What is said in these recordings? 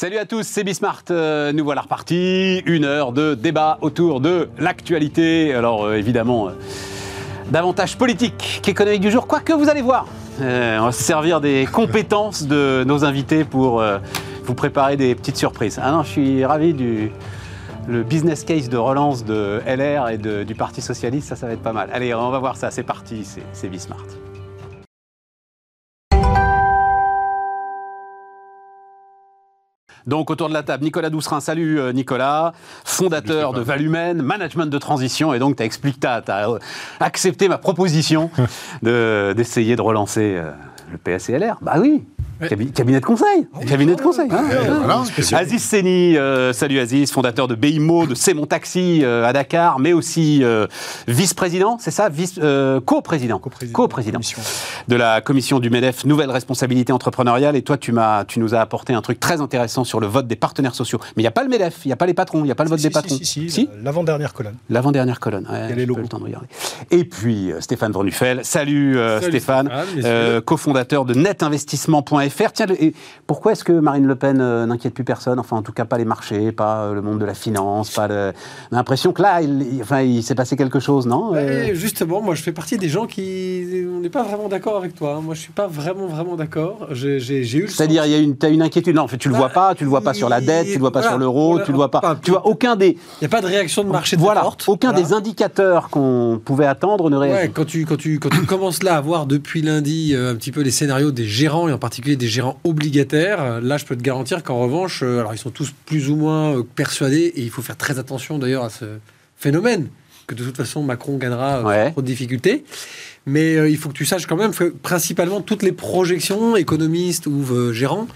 Salut à tous, c'est Bismart. Euh, nous voilà repartis. Une heure de débat autour de l'actualité. Alors euh, évidemment, euh, davantage politique qu'économique du jour. Quoique vous allez voir, on va se servir des compétences de nos invités pour vous préparer des petites surprises. Ah non, je suis ravi du business case de relance de LR et du Parti Socialiste. Ça, ça va être pas mal. Allez, on va voir ça. C'est parti, c'est Bismart. Donc autour de la table, Nicolas Doucerin. Salut euh, Nicolas, fondateur de Valumène, management de transition. Et donc tu as expliqué, tu as, accepté ma proposition d'essayer de, relancer euh, le PSCLR. Bah oui, Cabinet de conseil. Ah cabinet de conseil. Hein. Aziz Seni, euh, salut Aziz, fondateur de BIMO, de C'est mon taxi euh, à Dakar, mais aussi euh, vice-président, c'est ça vice, Co-président. Co-président. de la commission du MEDEF, nouvelle responsabilité entrepreneuriale. Et toi, tu, m'as, tu nous as apporté un truc très intéressant sur le vote des partenaires sociaux. Mais il n'y a pas le MEDEF, il n'y a pas les patrons, il n'y a pas le vote des patrons. Si, si, l'avant-dernière colonne. L'avant-dernière colonne. il y a les logos. Et puis, Stéphane Vernufel. Salut, Stéphane, cofondateur de netinvestissement.fr Tiens, et pourquoi est-ce que Marine Le Pen euh, n'inquiète plus personne? Enfin, en tout cas, pas les marchés, pas euh, le monde de la finance, pas le... On a l'impression que là, il, enfin, il s'est passé quelque chose, non? Euh Justement, moi, je fais partie des gens qui... On n'est pas vraiment d'accord avec toi. Hein. Moi, je suis pas vraiment, vraiment d'accord. J'ai eu C'est-à-dire, il y a une, as une inquiétude. Non, en fait, tu le vois pas. Tu le vois pas sur la dette, tu le vois pas sur l'euro, tu le vois pas... Tu vois aucun des... Il n'y a pas de réaction de marché de voilà, aucun des indicateurs qu'on pouvait attendre ne réagit. Ouais, quand tu, quand tu, quand tu commences là à voir depuis lundi un petit peu les scénarios des gérants, et en particulier des gérants obligataires. Là, je peux te garantir qu'en revanche, euh, alors ils sont tous plus ou moins euh, persuadés, et il faut faire très attention d'ailleurs à ce phénomène, que de toute façon Macron gagnera euh, sans trop de difficultés. Mais il faut que tu saches quand même que principalement toutes les projections, économistes ou gérants,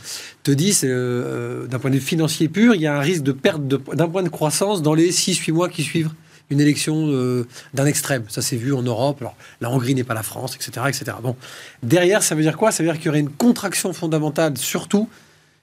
te disent, d'un point de vue financier pur, il y a un risque de perte d'un point de croissance dans les 6-8 mois qui suivent une élection euh, d'un extrême. Ça s'est vu en Europe. Alors, la Hongrie n'est pas la France, etc., etc. Bon, derrière, ça veut dire quoi? Ça veut dire qu'il y aurait une contraction fondamentale, surtout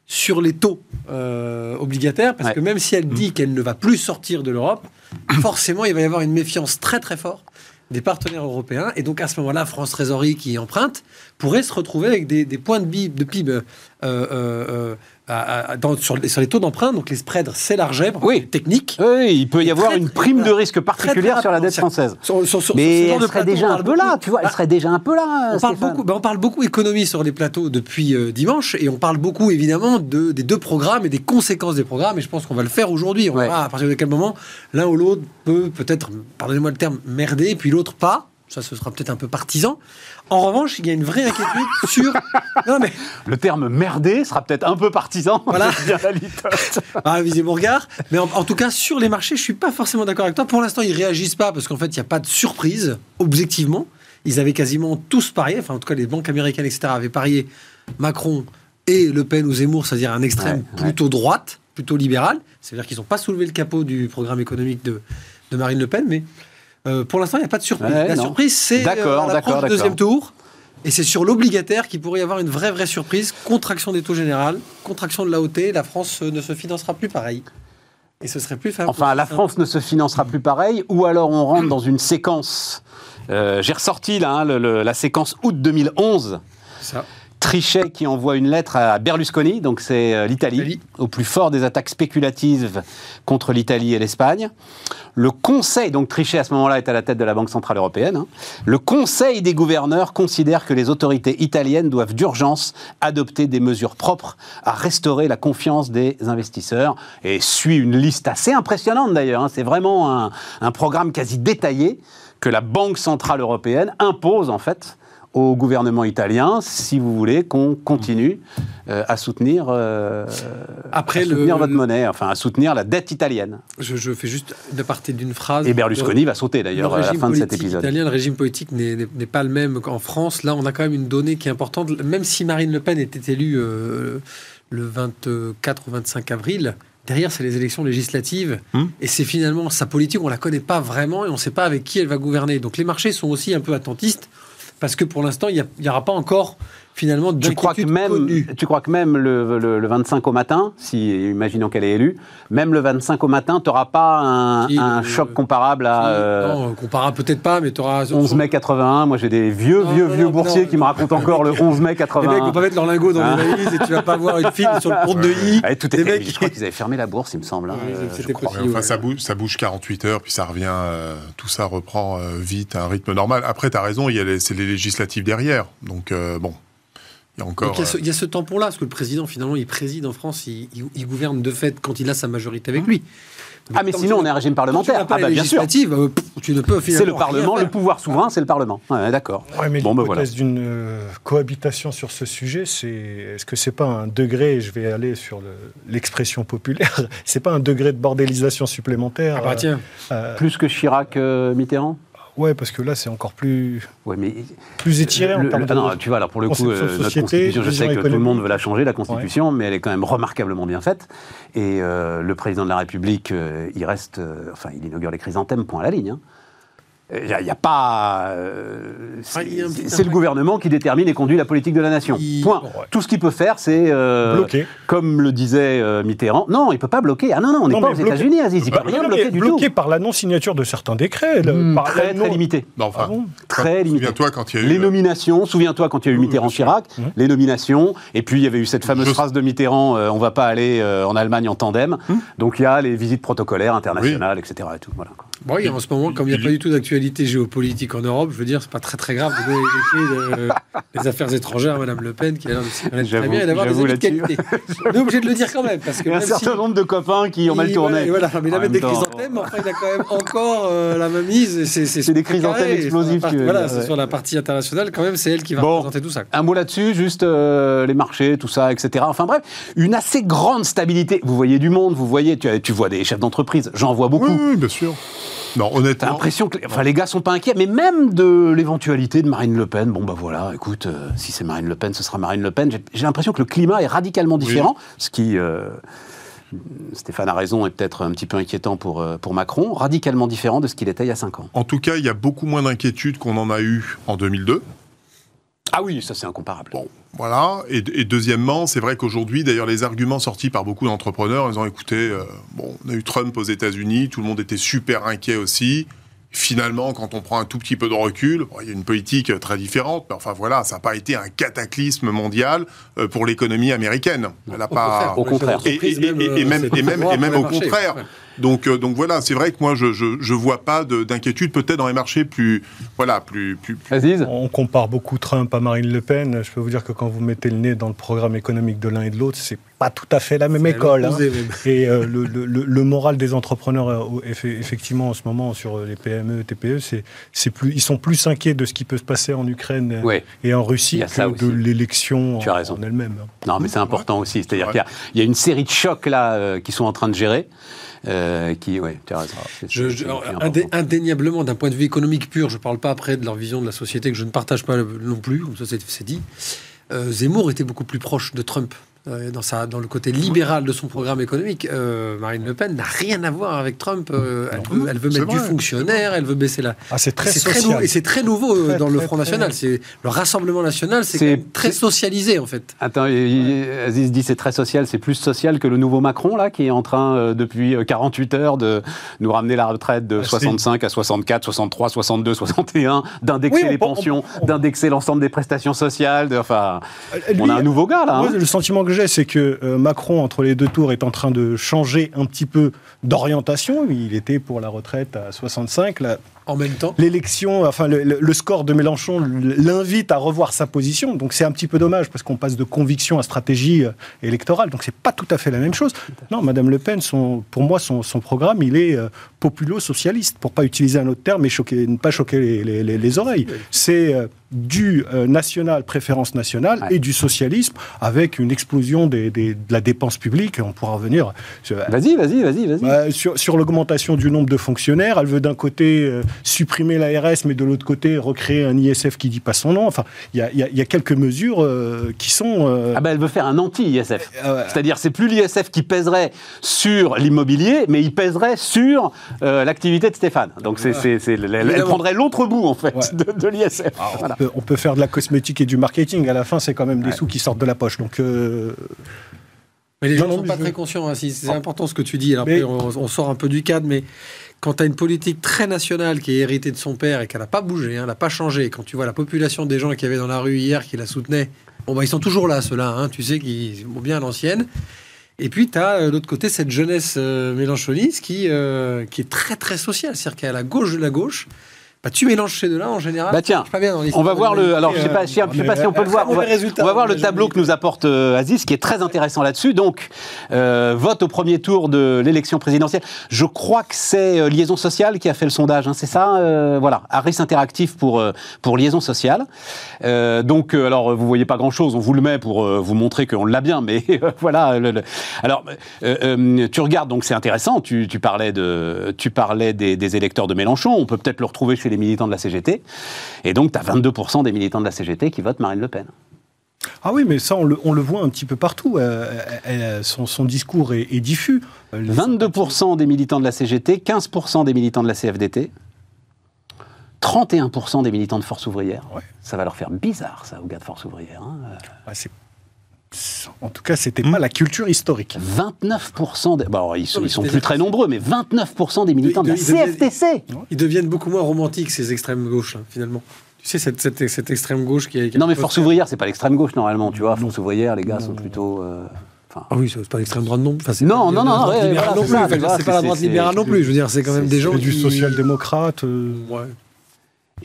sur les taux euh, obligataires, parce que même si elle dit mmh. qu'elle ne va plus sortir de l'Europe, forcément, il va y avoir une méfiance très très forte des partenaires européens. Et donc à ce moment-là, France Trésorerie qui emprunte pourrait se retrouver avec des, points de, de PIB euh, euh, dans, sur, les taux d'emprunt, donc les spreads s'élargiraient oui. technique. Oui, il peut y avoir une prime de risque particulière sur la dette française. Mais elle serait déjà un peu là, tu vois, elle serait déjà un peu là. On parle, beaucoup, ben, on parle beaucoup économie sur les plateaux depuis euh, dimanche, et on parle beaucoup évidemment de, des deux programmes et des conséquences des programmes, et je pense qu'on va le faire aujourd'hui. On verra à partir de quel moment l'un ou l'autre peut peut-être, pardonnez-moi le terme, merder, puis l'autre pas. Ça, ce sera peut-être un peu partisan. En revanche, il y a une vraie inquiétude sur. Non, mais... Le terme merdé sera peut-être un peu partisan. Voilà. ah, visez mon regard. Mais en, tout cas, sur les marchés, je suis pas forcément d'accord avec toi. Pour l'instant, ils réagissent pas parce qu'en fait, il n'y a pas de surprise, objectivement. Ils avaient quasiment tous parié, enfin, en tout cas, les banques américaines, etc., avaient parié Macron et Le Pen ou Zemmour, c'est-à-dire un extrême plutôt droite, plutôt libéral. C'est-à-dire qu'ils n'ont pas soulevé le capot du programme économique de, de Marine Le Pen, mais euh, pour l'instant, il n'y a pas de surprise. la surprise, c'est euh, la du deuxième tour. Et c'est sur l'obligataire qu'il pourrait y avoir une vraie, vraie surprise. Contraction des taux générales, contraction de l'AOT. La France euh, ne se financera plus pareil. Et ce serait plus Enfin, la France ne se financera plus pareil, ou alors on rentre dans une séquence. J'ai ressorti là, hein, la séquence août 2011. Ça. Trichet qui envoie une lettre à Berlusconi, donc c'est euh, l'Italie, au plus fort des attaques spéculatives contre l'Italie et l'Espagne. Le Conseil, donc Trichet à ce moment-là est à la tête de la Banque Centrale Européenne, hein. le Conseil des gouverneurs considère que les autorités italiennes doivent d'urgence adopter des mesures propres à restaurer la confiance des investisseurs. Et suit une liste assez impressionnante d'ailleurs, hein. c'est vraiment un, un programme quasi détaillé que la Banque Centrale Européenne impose en fait au gouvernement italien si vous voulez qu'on continue euh, à soutenir, euh, Après soutenir votre monnaie, enfin à soutenir la dette italienne. Je, fais juste une partie d'une phrase. Et Berlusconi va sauter d'ailleurs à la fin de cet épisode. Italien, le régime politique n'est pas le même qu'en France. Là, on a quand même une donnée qui est importante. Même si Marine Le Pen était élue euh, le 24 ou 25 avril, Derrière, c'est les élections législatives. Hmm. Et c'est finalement sa politique, on ne la connaît pas vraiment et on ne sait pas avec qui elle va gouverner. Donc les marchés sont aussi un peu attentistes parce que pour l'instant, il n'y aura pas encore finalement tu crois que même Tu crois que même le, 25 au matin, si imaginons qu'elle est élue, même le 25 au matin, tu n'auras pas un, choc comparable à... Euh, non, comparable peut-être pas, mais tu auras... 11 mai 81, moi j'ai des vieux, vieux, vieux boursiers qui me racontent encore le 11 mai 81. Les mecs vont pas mettre leur lingot dans les hein valises et tu vas pas voir une file sur le pont de I. tout était, Je crois qu'ils avaient fermé la bourse, il me semble. Hein, enfin, ça, bouge, ça bouge 48 heures, puis ça revient, euh, tout ça reprend euh, vite à un rythme normal. Après, tu as raison, il y a c'est les législatives derrière. Donc, bon, il y a encore. Il y a ce, tampon-là, parce que le président, finalement, il préside en France, il, gouverne de fait quand il a sa majorité avec lui. ah, mais sinon, on est un régime parlementaire. Ah, bah, bien sûr. Euh, tu ne peux C'est le Parlement, le pouvoir souverain, c'est le Parlement. D'accord. Ouais, mais bon, ben l'hypothèse d'une euh, cohabitation sur ce sujet, c'est est-ce que c'est pas un degré, je vais aller sur l'expression populaire, c'est pas un degré de bordélisation supplémentaire ah bah tiens. Euh, Plus que Chirac-Mitterrand Ouais, parce que là, c'est encore plus, ouais, mais plus étiré en termes de. Non, tu vois, alors pour le coup, euh, notre constitution, je sais que tout le monde veut la changer, la constitution, mais elle est quand même remarquablement bien faite. Et euh, le président de la République, euh, il reste. enfin, il inaugure les chrysanthèmes, point à la ligne. Hein. Il n'y a, pas. Euh, ah, c'est le gouvernement qui détermine et conduit la politique de la nation. Point. Tout ce qu'il peut faire, c'est. Euh, bloquer. Comme le disait euh, Mitterrand. Non, il ne peut pas bloquer. Ah non, non, on n'est pas aux États-unis, Aziz. Il ne peut rien bloquer du tout. Bloqué par la non-signature de certains décrets. Hmm, très, très limité. enfin, ah très limité. Souviens-toi quand il y a eu. Les nominations, souviens-toi quand il y a eu Mitterrand-Chirac, mmh. les nominations. Et puis il y avait eu cette fameuse phrase de Mitterrand on ne va pas aller en Allemagne en tandem. Mmh. Donc il y a les visites protocolaires internationales, etc. Et tout, voilà, oui, en ce moment, comme il n'y a pas du tout d'actualité géopolitique en Europe, je veux dire, c'est pas très très grave de donner les des affaires étrangères à Mme Le Pen, qui a l'air de s'y connaître très bien et d'avoir des amis de qualité. On est obligé de le dire quand même. Parce que il y a un certain nombre de copains qui ont mal tourné. Voilà, voilà mais il a même des chrysanthèmes, mais enfin, il a quand même encore euh, la même mise. C'est des chrysanthèmes explosifs. Voilà, c'est sur la partie internationale, quand même, c'est elle qui va représenter tout ça. Un mot là-dessus, juste euh, les marchés, tout ça, etc. Enfin bref, une assez grande stabilité. Vous voyez du monde, vous voyez, tu vois des chefs d'entreprise, j'en vois beaucoup. Oui, bien sûr. Non, honnêtement. L'impression que enfin, les gars sont pas inquiets, mais même de l'éventualité de Marine Le Pen, bon bah voilà, écoute, euh, si c'est Marine Le Pen, ce sera Marine Le Pen. J'ai l'impression que le climat est radicalement différent, ce qui. Euh, Stéphane a raison, est peut-être un petit peu inquiétant pour, euh, pour Macron, radicalement différent de ce qu'il était il y a 5 ans. En tout cas, il y a beaucoup moins d'inquiétude qu'on en a eu en 2002. Ah oui, ça c'est incomparable. Bon, voilà. Et, deuxièmement, c'est vrai qu'aujourd'hui, d'ailleurs, les arguments sortis par beaucoup d'entrepreneurs, ils ont écouté, euh, bon, on a eu Trump aux États-Unis, tout le monde était super inquiet aussi. Finalement, quand on prend un tout petit peu de recul, il y a une politique très différente, mais enfin voilà, ça n'a pas été un cataclysme mondial euh, pour l'économie américaine. Elle pas. Au contraire. Et, même, et même, et même au contraire. Donc, euh, donc voilà, c'est vrai que moi, je ne vois pas d'inquiétude, peut-être dans les marchés plus. Voilà, plus. plus, On compare beaucoup Trump à Marine Le Pen. Je peux vous dire que quand vous mettez le nez dans le programme économique de l'un et de l'autre, c'est pas tout à fait la même école. Hein. Et euh, le, le, le, moral des entrepreneurs, euh, effectivement, en ce moment, sur les PME, TPE, c'est plus, ils sont plus inquiets de ce qui peut se passer en Ukraine et en Russie que de l'élection en, elle-même. Non, mais c'est important aussi. C'est-à-dire qu'il y, a une série de chocs là qui sont en train de gérer. Euh, qui, ouais, tu as raison. indéniablement, d'un point de vue économique pur, je ne parle pas après de leur vision de la société que je ne partage pas non plus, comme ça c'est dit. Euh, Zemmour était beaucoup plus proche de Trump euh, dans, sa, dans le côté libéral de son programme économique, euh, Marine Le Pen n'a rien à voir avec Trump. Euh, elle, veut, mettre du fonctionnaire, elle veut baisser la. Ah, c'est très social. et c'est très nouveau dans le Front National. C'est le Rassemblement National, c'est très socialisé en fait. Attends, Aziz dit c'est très social, c'est plus social que le nouveau Macron là, qui est en train depuis 48 heures de nous ramener la retraite de 65 ah, à 64, 63, 62, 61, d'indexer les pensions, d'indexer l'ensemble des prestations sociales. De, enfin, on a un nouveau gars là. Hein. le sentiment que c'est que euh, Macron, entre les deux tours, est en train de changer un petit peu d'orientation. Il était pour la retraite à 65. Là, en même temps L'élection, enfin le, score de Mélenchon l'invite à revoir sa position. Donc c'est un petit peu dommage parce qu'on passe de conviction à stratégie euh, électorale. Donc c'est pas tout à fait la même chose. Non, Madame Le Pen, son, pour moi, son, programme, il est euh, populo-socialiste, pour pas utiliser un autre terme, choquer, ne pas choquer les, oreilles. C'est euh, du national, préférence nationale, et du socialisme, avec une explosion des, de la dépense publique. On pourra revenir. Vas-y, vas-y, vas-y, vas-y. Bah, sur, sur l'augmentation du nombre de fonctionnaires, elle veut d'un côté supprimer l'ARS, mais de l'autre côté, recréer un ISF qui dit pas son nom. Enfin, il y a, quelques mesures qui sont. Ah ben, elle veut faire un anti-ISF. C'est-à-dire, c'est plus l'ISF qui pèserait sur l'immobilier, mais il pèserait sur l'activité de Stéphane. Donc, c'est, elle, prendrait l'autre bout, en fait, de, l'ISF. Ah, on, peut, faire de la cosmétique et du marketing. À la fin, c'est quand même des sous qui sortent de la poche. Donc. Mais les gens ne sont pas très conscients. Hein, c'est important ce que tu dis. Alors après, on, sort un peu du cadre, mais quand tu as une politique très nationale qui est héritée de son père et qu'elle n'a pas bougé, hein, elle n'a pas changé, quand tu vois la population des gens qui avaient dans la rue hier qui la soutenaient, bon, bah, ils sont toujours là, ceux-là, hein, tu sais, qui vont bien à l'ancienne. Et puis, tu as euh, de l'autre côté cette jeunesse euh, mélanchoniste qui, euh, qui est très, très sociale, c'est-à-dire qu'elle est à la gauche de la gauche. Bah, tu mélanges ces deux-là en général. Bah tiens, pas bien on va voir le. Alors je sais pas, je sais pas si on peut le voir. On va, on va voir le tableau que nous apporte euh, Aziz, qui est très intéressant là-dessus. Donc, euh, vote au premier tour de l'élection présidentielle. Je crois que c'est euh, Liaison sociale qui a fait le sondage. Hein, c'est ça, voilà. Harris Interactif pour pour Liaison sociale. donc, alors vous voyez pas grand-chose. On vous le met pour vous montrer qu'on l'a bien, mais voilà. alors, tu regardes, donc c'est intéressant. Tu, tu, parlais de tu parlais des, des électeurs de Mélenchon. On peut peut-être le retrouver chez les militants de la CGT. Et donc, tu as 22% des militants de la CGT qui votent Marine Le Pen. Ah oui, mais ça, on le, voit un petit peu partout. Euh, euh, son, discours est, diffus. 22% des militants de la CGT, 15% des militants de la CFDT, 31% des militants de Force ouvrière. Ça va leur faire bizarre, ça, aux gars de Force ouvrière. Hein. En tout cas, c'était pas la culture historique. 29%, des... bon, ils, sont, sont plus très nombreux, mais 29% des militants de, la CFTC. Ils deviennent beaucoup moins romantiques, ces extrêmes gauches, hein, finalement. Tu sais, cette, cette, extrême gauche qui, est. non, mais Force ouvrière, c'est pas l'extrême gauche, normalement, tu vois. Force ouvrière, les gars sont plutôt. Euh, ah oui, c'est pas l'extrême droite non enfin, Non, non, non, c'est pas la droite libérale non plus. Je veux dire, c'est quand même des gens. du social-démocrate.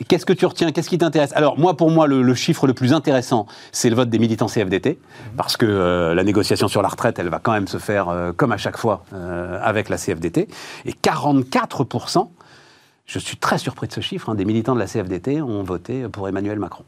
Qu'est-ce que tu retiens? Qu'est-ce qui t'intéresse? Alors, moi, pour moi, le, chiffre le plus intéressant, c'est le vote des militants CFDT, parce que euh, la négociation sur la retraite, elle va quand même se faire, euh, comme à chaque fois, euh, avec la CFDT. Et 44%, je suis très surpris de ce chiffre, hein, des militants de la CFDT ont voté pour Emmanuel Macron.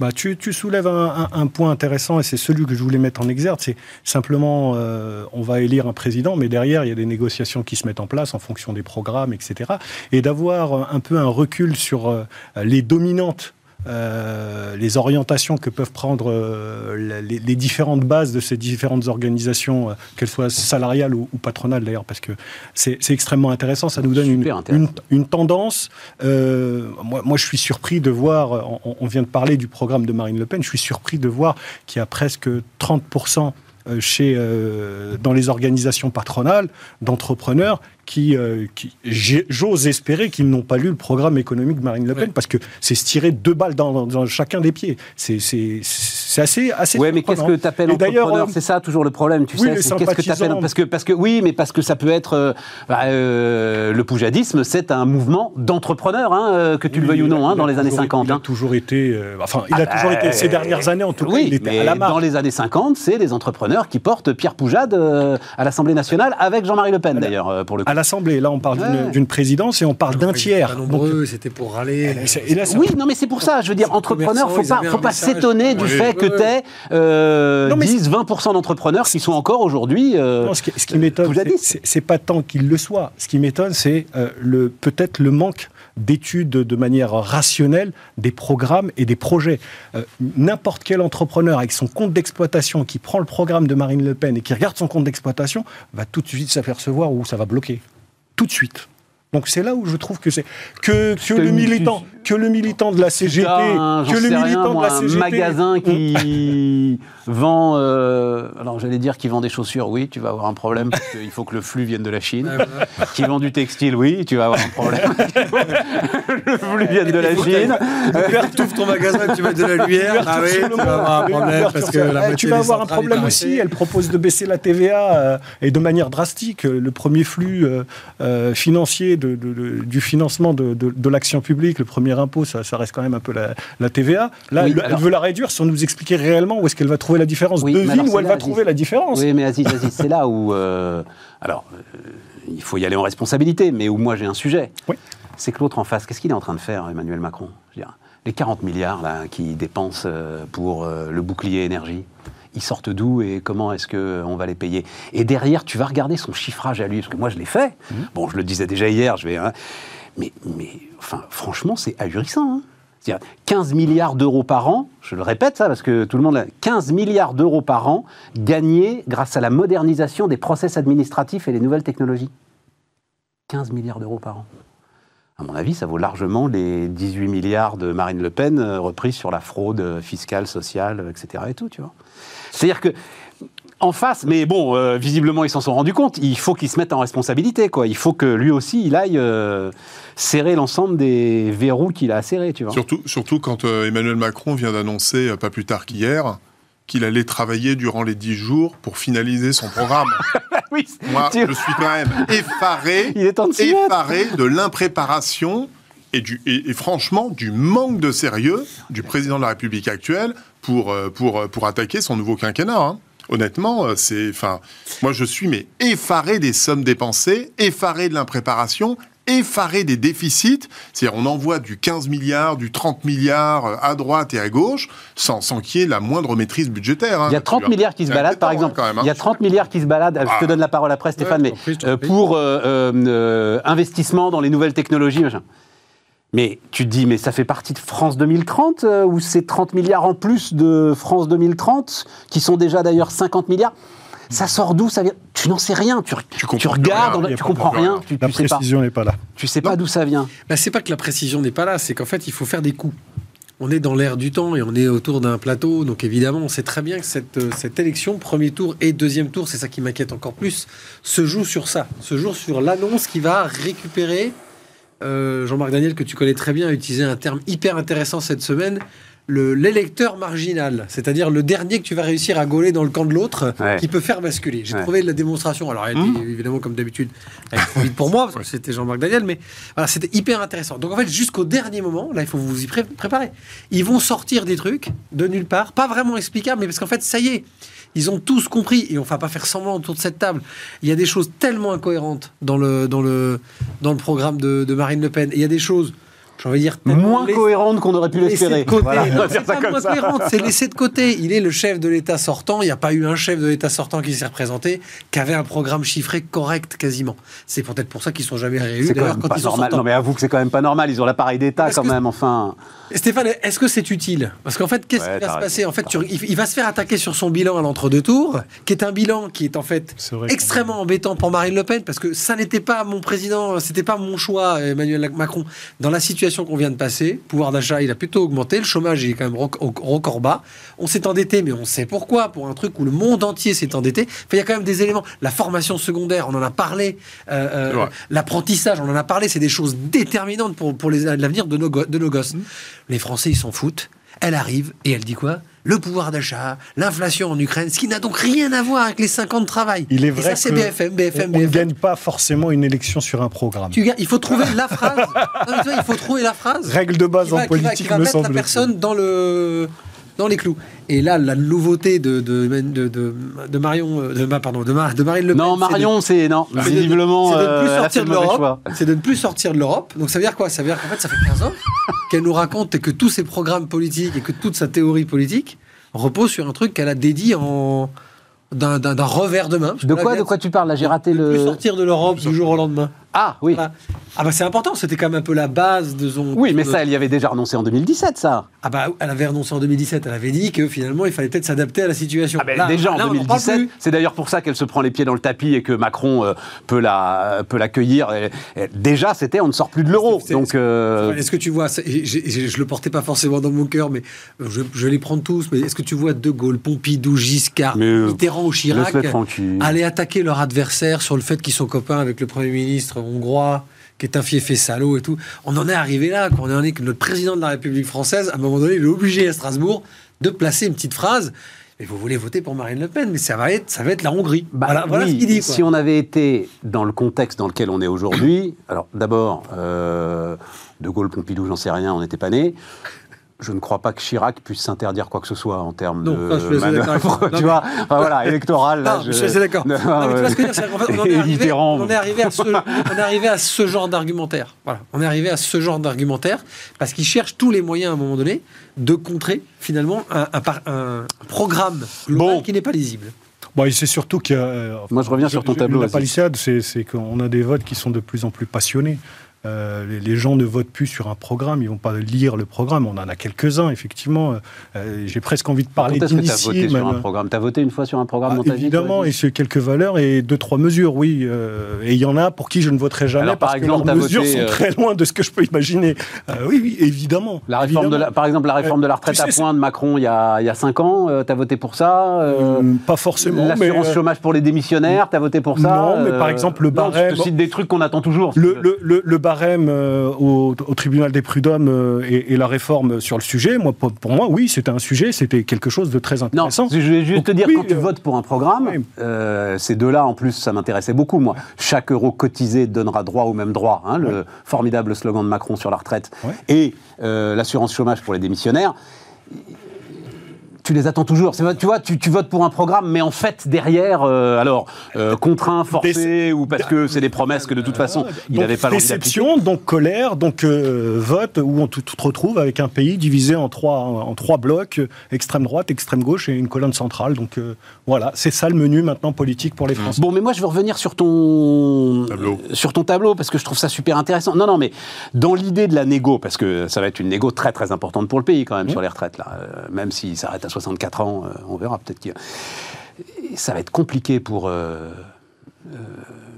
Bah, tu, soulèves un, point intéressant et c'est celui que je voulais mettre en exergue. C'est simplement, euh, on va élire un président, mais derrière, il y a des négociations qui se mettent en place en fonction des programmes, etc. Et d'avoir un peu un recul sur euh, les dominantes euh, les orientations que peuvent prendre euh, les, différentes bases de ces différentes organisations, euh, qu'elles soient salariales ou, patronales d'ailleurs, parce que c'est extrêmement intéressant. Ça nous donne une, une, tendance. Moi, moi, je suis surpris de voir, on, on, vient de parler du programme de Marine Le Pen, je suis surpris de voir qu'il y a presque 30% chez, dans les organisations patronales d'entrepreneurs qui, euh, qui j'ose espérer qu'ils n'ont pas lu le programme économique de Marine Le Pen, parce que c'est se tirer deux balles dans, chacun des pieds. C'est assez, assez. Oui, mais qu'est-ce que tu appelles entrepreneur C'est ça toujours le problème, tu sais. Qu'est-ce que tu appelles parce que, parce que oui, mais parce que ça peut être euh, bah, euh, le poujadisme, c'est un mouvement d'entrepreneurs, hein, que tu le veuilles ou non, hein, dans les années 50. Il a hein. toujours été, enfin, il a ah toujours été ces dernières années en tout cas. Oui, il était mais à la dans les années 50, c'est des entrepreneurs qui portent Pierre Poujade à l'Assemblée nationale avec Jean-Marie Le Pen d'ailleurs pour le coup l'Assemblée. Là, on parle d'une présidence et on parle d'un tiers. nombreux, c'était pour râler. oui, non, mais c'est pour ça. Je veux dire, entrepreneur, faut pas, faut pas s'étonner du fait que tu aies euh, 10, 20% d'entrepreneurs qui sont encore aujourd'hui. Euh, ce qui, qui m'étonne, c'est pas tant qu'ils le soient. Ce qui m'étonne, c'est euh, le peut-être le manque d'études de manière rationnelle des programmes et des projets. Euh, n'importe quel entrepreneur avec son compte d'exploitation qui prend le programme de Marine Le Pen et qui regarde son compte d'exploitation va tout de suite s'apercevoir où ça va bloquer tout de suite. Donc c'est là où je trouve que c'est que, que le militant que le militant de la CGT que le militant de la CGT un magasin qui vend euh, alors j'allais dire qu'il vend des chaussures oui tu vas avoir un problème parce qu'il faut que le flux vienne de la Chine. Qui vend du textile oui tu vas avoir un problème. Le flux vienne de la Chine. tu ouvres ton magasin tu mets de la lumière. Ah oui tu vas avoir un problème parce que la tu vas avoir un problème aussi. elle propose de baisser la TVA euh, et de manière drastique le premier flux euh, financier de, du financement de, l'action publique le premier impôt, ça, reste quand même un peu la, TVA. Là, elle, veut la réduire sans nous expliquer réellement où est-ce qu'elle va trouver la différence. Oui, Devine où elle va trouver la différence. Oui, mais Aziz, c'est là où... Euh, alors, euh, il faut y aller en responsabilité, mais où moi j'ai un sujet. Oui. C'est que l'autre en face, qu'est-ce qu'il est en train de faire, Emmanuel Macron? Les 40 milliards là, qu'il dépense euh, pour le bouclier énergie, ils sortent d'où et comment est-ce qu'on va les payer Et derrière, tu vas regarder son chiffrage à lui, parce que moi je l'ai fait. Mmh. Bon, je le disais déjà hier, je vais... Hein, Mais, mais enfin, franchement, c'est ahurissant. Hein 15 milliards d'euros par an, je le répète ça parce que tout le monde l'a, 15 milliards d'euros par an gagnés grâce à la modernisation des process administratifs et les nouvelles technologies. 15 milliards d'euros par an. À mon avis, ça vaut largement les 18 milliards de Marine Le Pen euh, repris sur la fraude euh, fiscale, sociale, etc. Et tout, tu vois. C'est-à-dire que en face, mais bon, euh, visiblement ils s'en sont rendus compte. Il faut qu'il se mette en responsabilité, quoi. Il faut que lui aussi, il aille serrer l'ensemble des verrous qu'il a serrés, tu vois. Surtout, surtout quand Emmanuel Macron vient d'annoncer, pas plus tard qu'hier, qu'il allait travailler durant les dix jours pour finaliser son programme. oui, Moi, je suis quand même effaré, effaré de l'impréparation et, du, et, franchement du manque de sérieux du président de la République actuelle pour, euh, pour, euh, pour attaquer son nouveau quinquennat. Hein. Honnêtement, euh, c'est, enfin, moi je suis mais effaré des sommes dépensées, effaré de l'impréparation, effaré des déficits, c'est-à-dire on envoie du 15 milliards, du 30 milliards euh, à droite et à gauche, sans, sans qu'il y ait la moindre maîtrise budgétaire. Hein. Il y a 30 milliards qui se baladent, par exemple. Hein. Il y a 30 milliards qui se baladent, je te donne la parole après Stéphane, mais euh, pour euh, investissement dans les nouvelles technologies, machin. Mais tu te dis, mais ça fait partie de France 2030 ou c'est 30 milliards en plus de France 2030, qui sont déjà d'ailleurs 50 milliards? Ça sort d'où ça vient? Tu n'en sais rien. Tu, tu, regardes, tu comprends rien. Tu, la précision n'est pas là. Tu sais pas d'où ça vient. Bah, c'est pas que la précision n'est pas là, c'est qu'en fait, il faut faire des coups. On est dans l'ère du temps et on est autour d'un plateau. Donc évidemment, on sait très bien que cette, euh, cette élection, premier tour et deuxième tour, c'est ça qui m'inquiète encore plus, se joue sur ça. Se joue sur l'annonce qui va récupérer. Euh, Jean-Marc Daniel, que tu connais très bien, a utilisé un terme hyper intéressant cette semaine, l'électeur marginal, c'est-à-dire le dernier que tu vas réussir à gauler dans le camp de l'autre, qui peut faire basculer. J'ai trouvé la démonstration, alors elle mmh. évidemment comme d'habitude vite pour moi, parce que c'était Jean-Marc Daniel, mais voilà, c'était hyper intéressant. Donc en fait, jusqu'au dernier moment, là, il faut vous y préparer. Ils vont sortir des trucs de nulle part, pas vraiment explicables, mais parce qu'en fait, ça y est, ils ont tous compris, et on ne va pas faire semblant autour de cette table. Il y a des choses tellement incohérentes dans le, dans le, dans le programme de, de Marine Le Pen, il y a des choses j'ai envie de dire moins cohérente qu'on aurait pu l'espérer. C'est laissé de côté. Il est le chef de l'État sortant. Il n'y a pas eu un chef de l'État sortant qui s'est représenté, qui avait un programme chiffré correct quasiment. C'est peut-être pour ça qu'ils sont jamais réélus. D'ailleurs, quand ils sont Non, mais avoue que c'est quand même pas normal. Ils ont l'appareil d'État quand même. Enfin. Stéphane, est-ce que c'est utile? Parce qu'en fait, qu'est-ce qui va se passer? En fait, il va se faire attaquer sur son bilan à l'entre-deux tours, qui est un bilan qui est en fait extrêmement embêtant pour Marine Le Pen, parce que ça n'était pas mon président, c'était pas mon choix, Emmanuel Macron. Dans la situation qu'on vient de passer, pouvoir d'achat, il a plutôt augmenté, le chômage il est quand même record bas. On s'est endetté, mais on sait pourquoi, pour un truc où le monde entier s'est endetté. il y a quand même des éléments. La formation secondaire, on en a parlé. Euh, euh, l'apprentissage, on en a parlé. C'est des choses déterminantes pour, pour l'avenir de nos, de nos gosses. Mmh. Les Français, ils s'en foutent. Elle arrive et elle dit quoi? Le pouvoir d'achat, l'inflation en Ukraine, ce qui n'a donc rien à voir avec les 5 ans de travail. Il est vrai que BFM, BFM, on ne gagne pas forcément une élection sur un programme. il faut trouver la phrase. il faut trouver la phrase. Règle de base en politique, qui va, mettre la personne dans le dans les clous. Et là, la nouveauté de, de, de, de, Marion, euh, de, pardon, de, de Marine Le Pen. Non, Marion, c'est non. Visiblement, c'est de ne plus euh, sortir de l'Europe. C'est de ne plus sortir de l'Europe. Donc ça veut dire quoi? Ça veut dire qu'en fait, ça fait 15 ans qu'elle nous raconte que tous ses programmes politiques et que toute sa théorie politique repose sur un truc qu'elle a dédié en d'un revers de main. De quoi, de quoi tu parles Là, j'ai raté le. Plus sortir de l'Europe du jour au lendemain. Ah oui. Ah bah c'est important, c'était quand même un peu la base de son... Oui, mais ça, elle y avait déjà renoncé en 2017, ça. Ah bah elle avait renoncé en 2017, elle avait dit que finalement il fallait peut-être s'adapter à la situation. Ah bah, déjà en 2017, c'est d'ailleurs pour ça qu'elle se prend les pieds dans le tapis et que Macron euh, peut la peut l'accueillir. Déjà, c'était on ne sort plus de l'euro. Donc euh, est-ce que tu vois, je, je, le portais pas forcément dans mon cœur, mais je, vais les prendre tous. Mais est-ce que tu vois De Gaulle, Pompidou, Giscard, euh, Mitterrand ou Chirac aller attaquer leur adversaire sur le fait qu'ils sont copains avec le premier ministre hongrois? qui est un fiefé salaud et tout. On en est arrivé là, quand on en est que notre président de la République française, à un moment donné, il est obligé à Strasbourg de placer une petite phrase. Et vous voulez voter pour Marine Le Pen, mais ça va être, ça va être la Hongrie. Bah voilà, ce qu'il dit. Si on avait été dans le contexte dans lequel on est aujourd'hui, alors d'abord, euh, De Gaulle, Pompidou, j'en sais rien, on n'était pas nés je ne crois pas que Chirac puisse s'interdire quoi que ce soit en termes de manœuvre, tu vois, enfin, voilà, électoral. Là, je... suis d'accord. on, est arrivé, à ce, on est arrivé à ce genre d'argumentaire. Voilà, on est arrivé à ce genre d'argumentaire parce qu'il cherche tous les moyens à un moment donné de contrer finalement un, un, programme global qui n'est pas lisible. Bon, c'est surtout que. Moi, je reviens sur ton tableau. La palissade, c'est qu'on a des votes qui sont de plus en plus passionnés. Euh, les, gens ne votent plus sur un programme, ils vont pas lire le programme. On en a quelques-uns, effectivement. Euh, j'ai presque envie de parler d'initiés. Tu as voté sur un programme? Tu as voté une fois sur un programme ah, dans ta Évidemment, et sur quelques valeurs et deux, trois mesures, oui. Euh, et il y en a pour qui je ne voterai jamais parce par exemple, que leurs mesures sont très loin de ce que je peux imaginer. oui, oui, évidemment. La réforme De la, par exemple, la réforme de la retraite à points de Macron il y a, il y a cinq ans, tu as voté pour ça Pas forcément. L'assurance chômage pour les démissionnaires, tu as voté pour ça Non, mais par exemple, le barème. je te cite des trucs qu'on attend toujours. Le, le, le, barème au, tribunal des prud'hommes euh, et, la réforme sur le sujet, moi, pour, moi, oui, c'était un sujet, c'était quelque chose de très intéressant. Non, je vais juste te dire, quand tu euh, votes pour un programme, euh, ces deux-là, en plus, ça m'intéressait beaucoup, moi. Chaque euro cotisé donnera droit au même droit, hein, le formidable slogan de Macron sur la retraite, et l'assurance chômage pour les démissionnaires tu les attends toujours. Tu vois, tu, votes pour un programme, mais en fait, derrière, euh, alors, euh, contraint, forcé, ou parce que c'est des promesses que de toute façon, il n'avait pas l'envie Déception, donc colère, donc euh, vote, où on se retrouve avec un pays divisé en trois, en trois blocs, extrême droite, extrême gauche et une colonne centrale. Donc voilà, c'est ça le menu maintenant politique pour les. Français. Bon, mais moi, je veux revenir sur ton tableau. sur ton tableau, parce que je trouve ça super intéressant. Non, non, mais dans l'idée de la négo, parce que ça va être une négo très, très importante pour le pays, quand même, mmh. sur les retraites, là, même s'il s'arrête à 64 ans, euh, on verra peut-être qu'il ça va être compliqué pour euh, euh,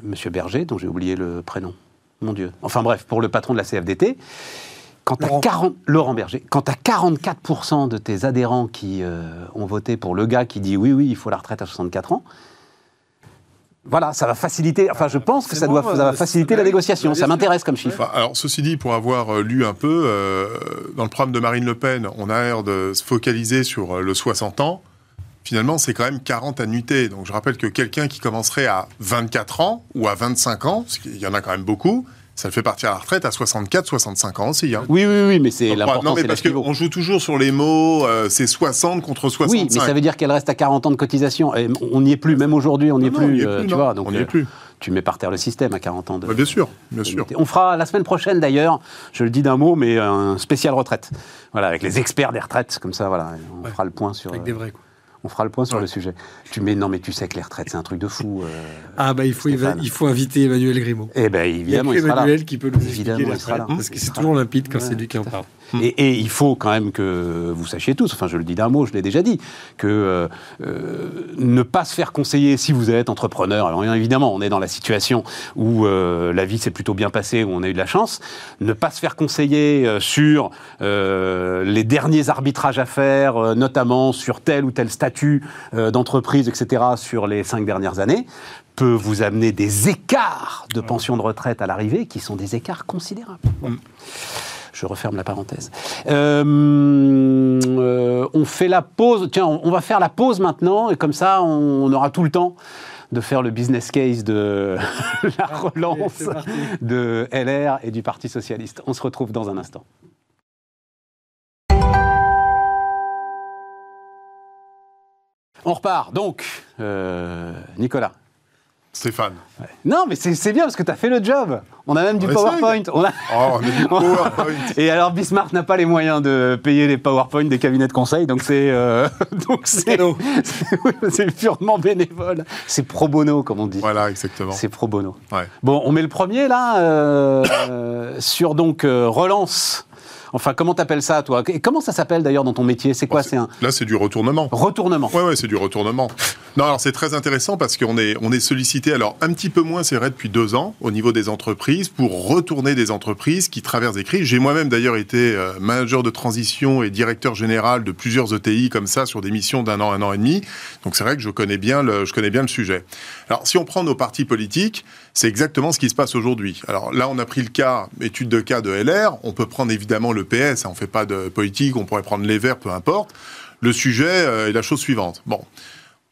Monsieur Berger, dont j'ai oublié le prénom. Mon Dieu. Enfin bref, pour le patron de la CFDT. Quand Laurent. 40, Laurent Berger, quand tu as 44% de tes adhérents qui ont voté pour le gars qui dit oui, oui, il faut la retraite à 64 ans, voilà, ça va faciliter. Enfin, je pense que ça, doit, ça va faciliter la négociation. Ça m'intéresse comme chiffre. alors, ceci dit, pour avoir euh, lu un peu, euh, dans le programme de Marine Le Pen, on a l'air de se focaliser sur euh, le 60 ans. Finalement, c'est quand même 40 annuités. Donc, je rappelle que quelqu'un qui commencerait à 24 ans ou à 25 ans, parce qu'il y en a quand même beaucoup, ça le fait partir à la retraite à 64, 65 ans aussi. Hein. Oui, oui, oui, mais c'est l'important. Non, mais parce qu'on joue toujours sur les mots, euh, c'est 60 contre 65. Oui, mais ça veut dire qu'elle reste à 40 ans de cotisation. Et on n'y est plus, même aujourd'hui, on n'y est, plus, euh, tu vois. Donc, on n'y est euh, plus. Tu mets par terre le système à 40 ans de. bien sûr, bien sûr. On fera la semaine prochaine d'ailleurs, je le dis d'un mot, mais un spécial retraite. Voilà, avec les experts des retraites, comme ça, voilà. On fera le point sur. Avec des vrais, quoi on fera le point sur le sujet. Tu mets, non, mais tu sais que les retraites, c'est un truc de fou. Euh, ah, bah, il faut, il faut inviter Emmanuel Grimaud. Eh ben, évidemment, il, sera Emmanuel qui peut nous expliquer les retraites, Parce que c'est toujours limpide quand c'est lui qui en parle. Et, il faut quand même que vous sachiez tous, enfin, je le dis d'un mot, je l'ai déjà dit, que euh, euh, ne pas se faire conseiller si vous êtes entrepreneur. Alors, évidemment, on est dans la situation où la vie s'est plutôt bien passée, où on a eu de la chance. Ne pas se faire conseiller sur les derniers arbitrages à faire, notamment sur tel ou tel statut d'entreprise, etc., sur les cinq dernières années, peut vous amener des écarts de pension de retraite à l'arrivée qui sont des écarts considérables. Mm. Je referme la parenthèse. Euh, euh, on fait la pause. Tiens, on, va faire la pause maintenant et comme ça, on, aura tout le temps de faire le business case de la relance de LR et du Parti socialiste. On se retrouve dans un instant. On repart. Donc, euh, Nicolas. Stéphane. Non, mais c'est bien parce que tu as fait le job. On a même du PowerPoint. On a... Oh, on a du PowerPoint. Et alors, Bismarck n'a pas les moyens de payer les PowerPoint des cabinets de conseil, donc c'est euh, c'est purement bénévole. C'est pro bono, comme on dit. Voilà, exactement. C'est pro bono. Bon, on met le premier là euh, sur donc relance Enfin, comment t'appelles ça, toi? Et comment ça s'appelle d'ailleurs dans ton métier? C'est quoi? C'est un là, c'est du retournement. Retournement. Ouais, ouais, c'est du retournement. Non, alors c'est très intéressant parce qu'on est on est sollicité. Alors un petit peu moins, c'est vrai, depuis deux ans au niveau des entreprises pour retourner des entreprises qui traversent des crises. J'ai moi-même d'ailleurs été euh, manager de transition et directeur général de plusieurs ETI comme ça sur des missions d'un an, un an et demi. Donc c'est vrai que je connais bien le je connais bien le sujet. Alors si on prend nos partis politiques, c'est exactement ce qui se passe aujourd'hui. Alors là, on a pris le cas, étude de cas de LR. On peut prendre évidemment le PS. Hein, on ne fait pas de politique. On pourrait prendre les Verts, peu importe. Le sujet euh, est la chose suivante. Bon,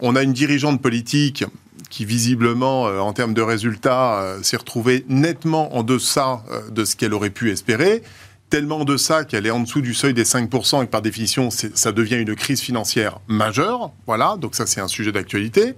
on a une dirigeante politique qui visiblement, euh, en termes de résultats, euh, s'est retrouvée nettement en deçà de ce qu'elle aurait pu espérer tellement en deçà qu'elle est en dessous du seuil des 5% et que par définition, ça devient une crise financière majeure. Voilà, donc ça c'est un sujet d'actualité.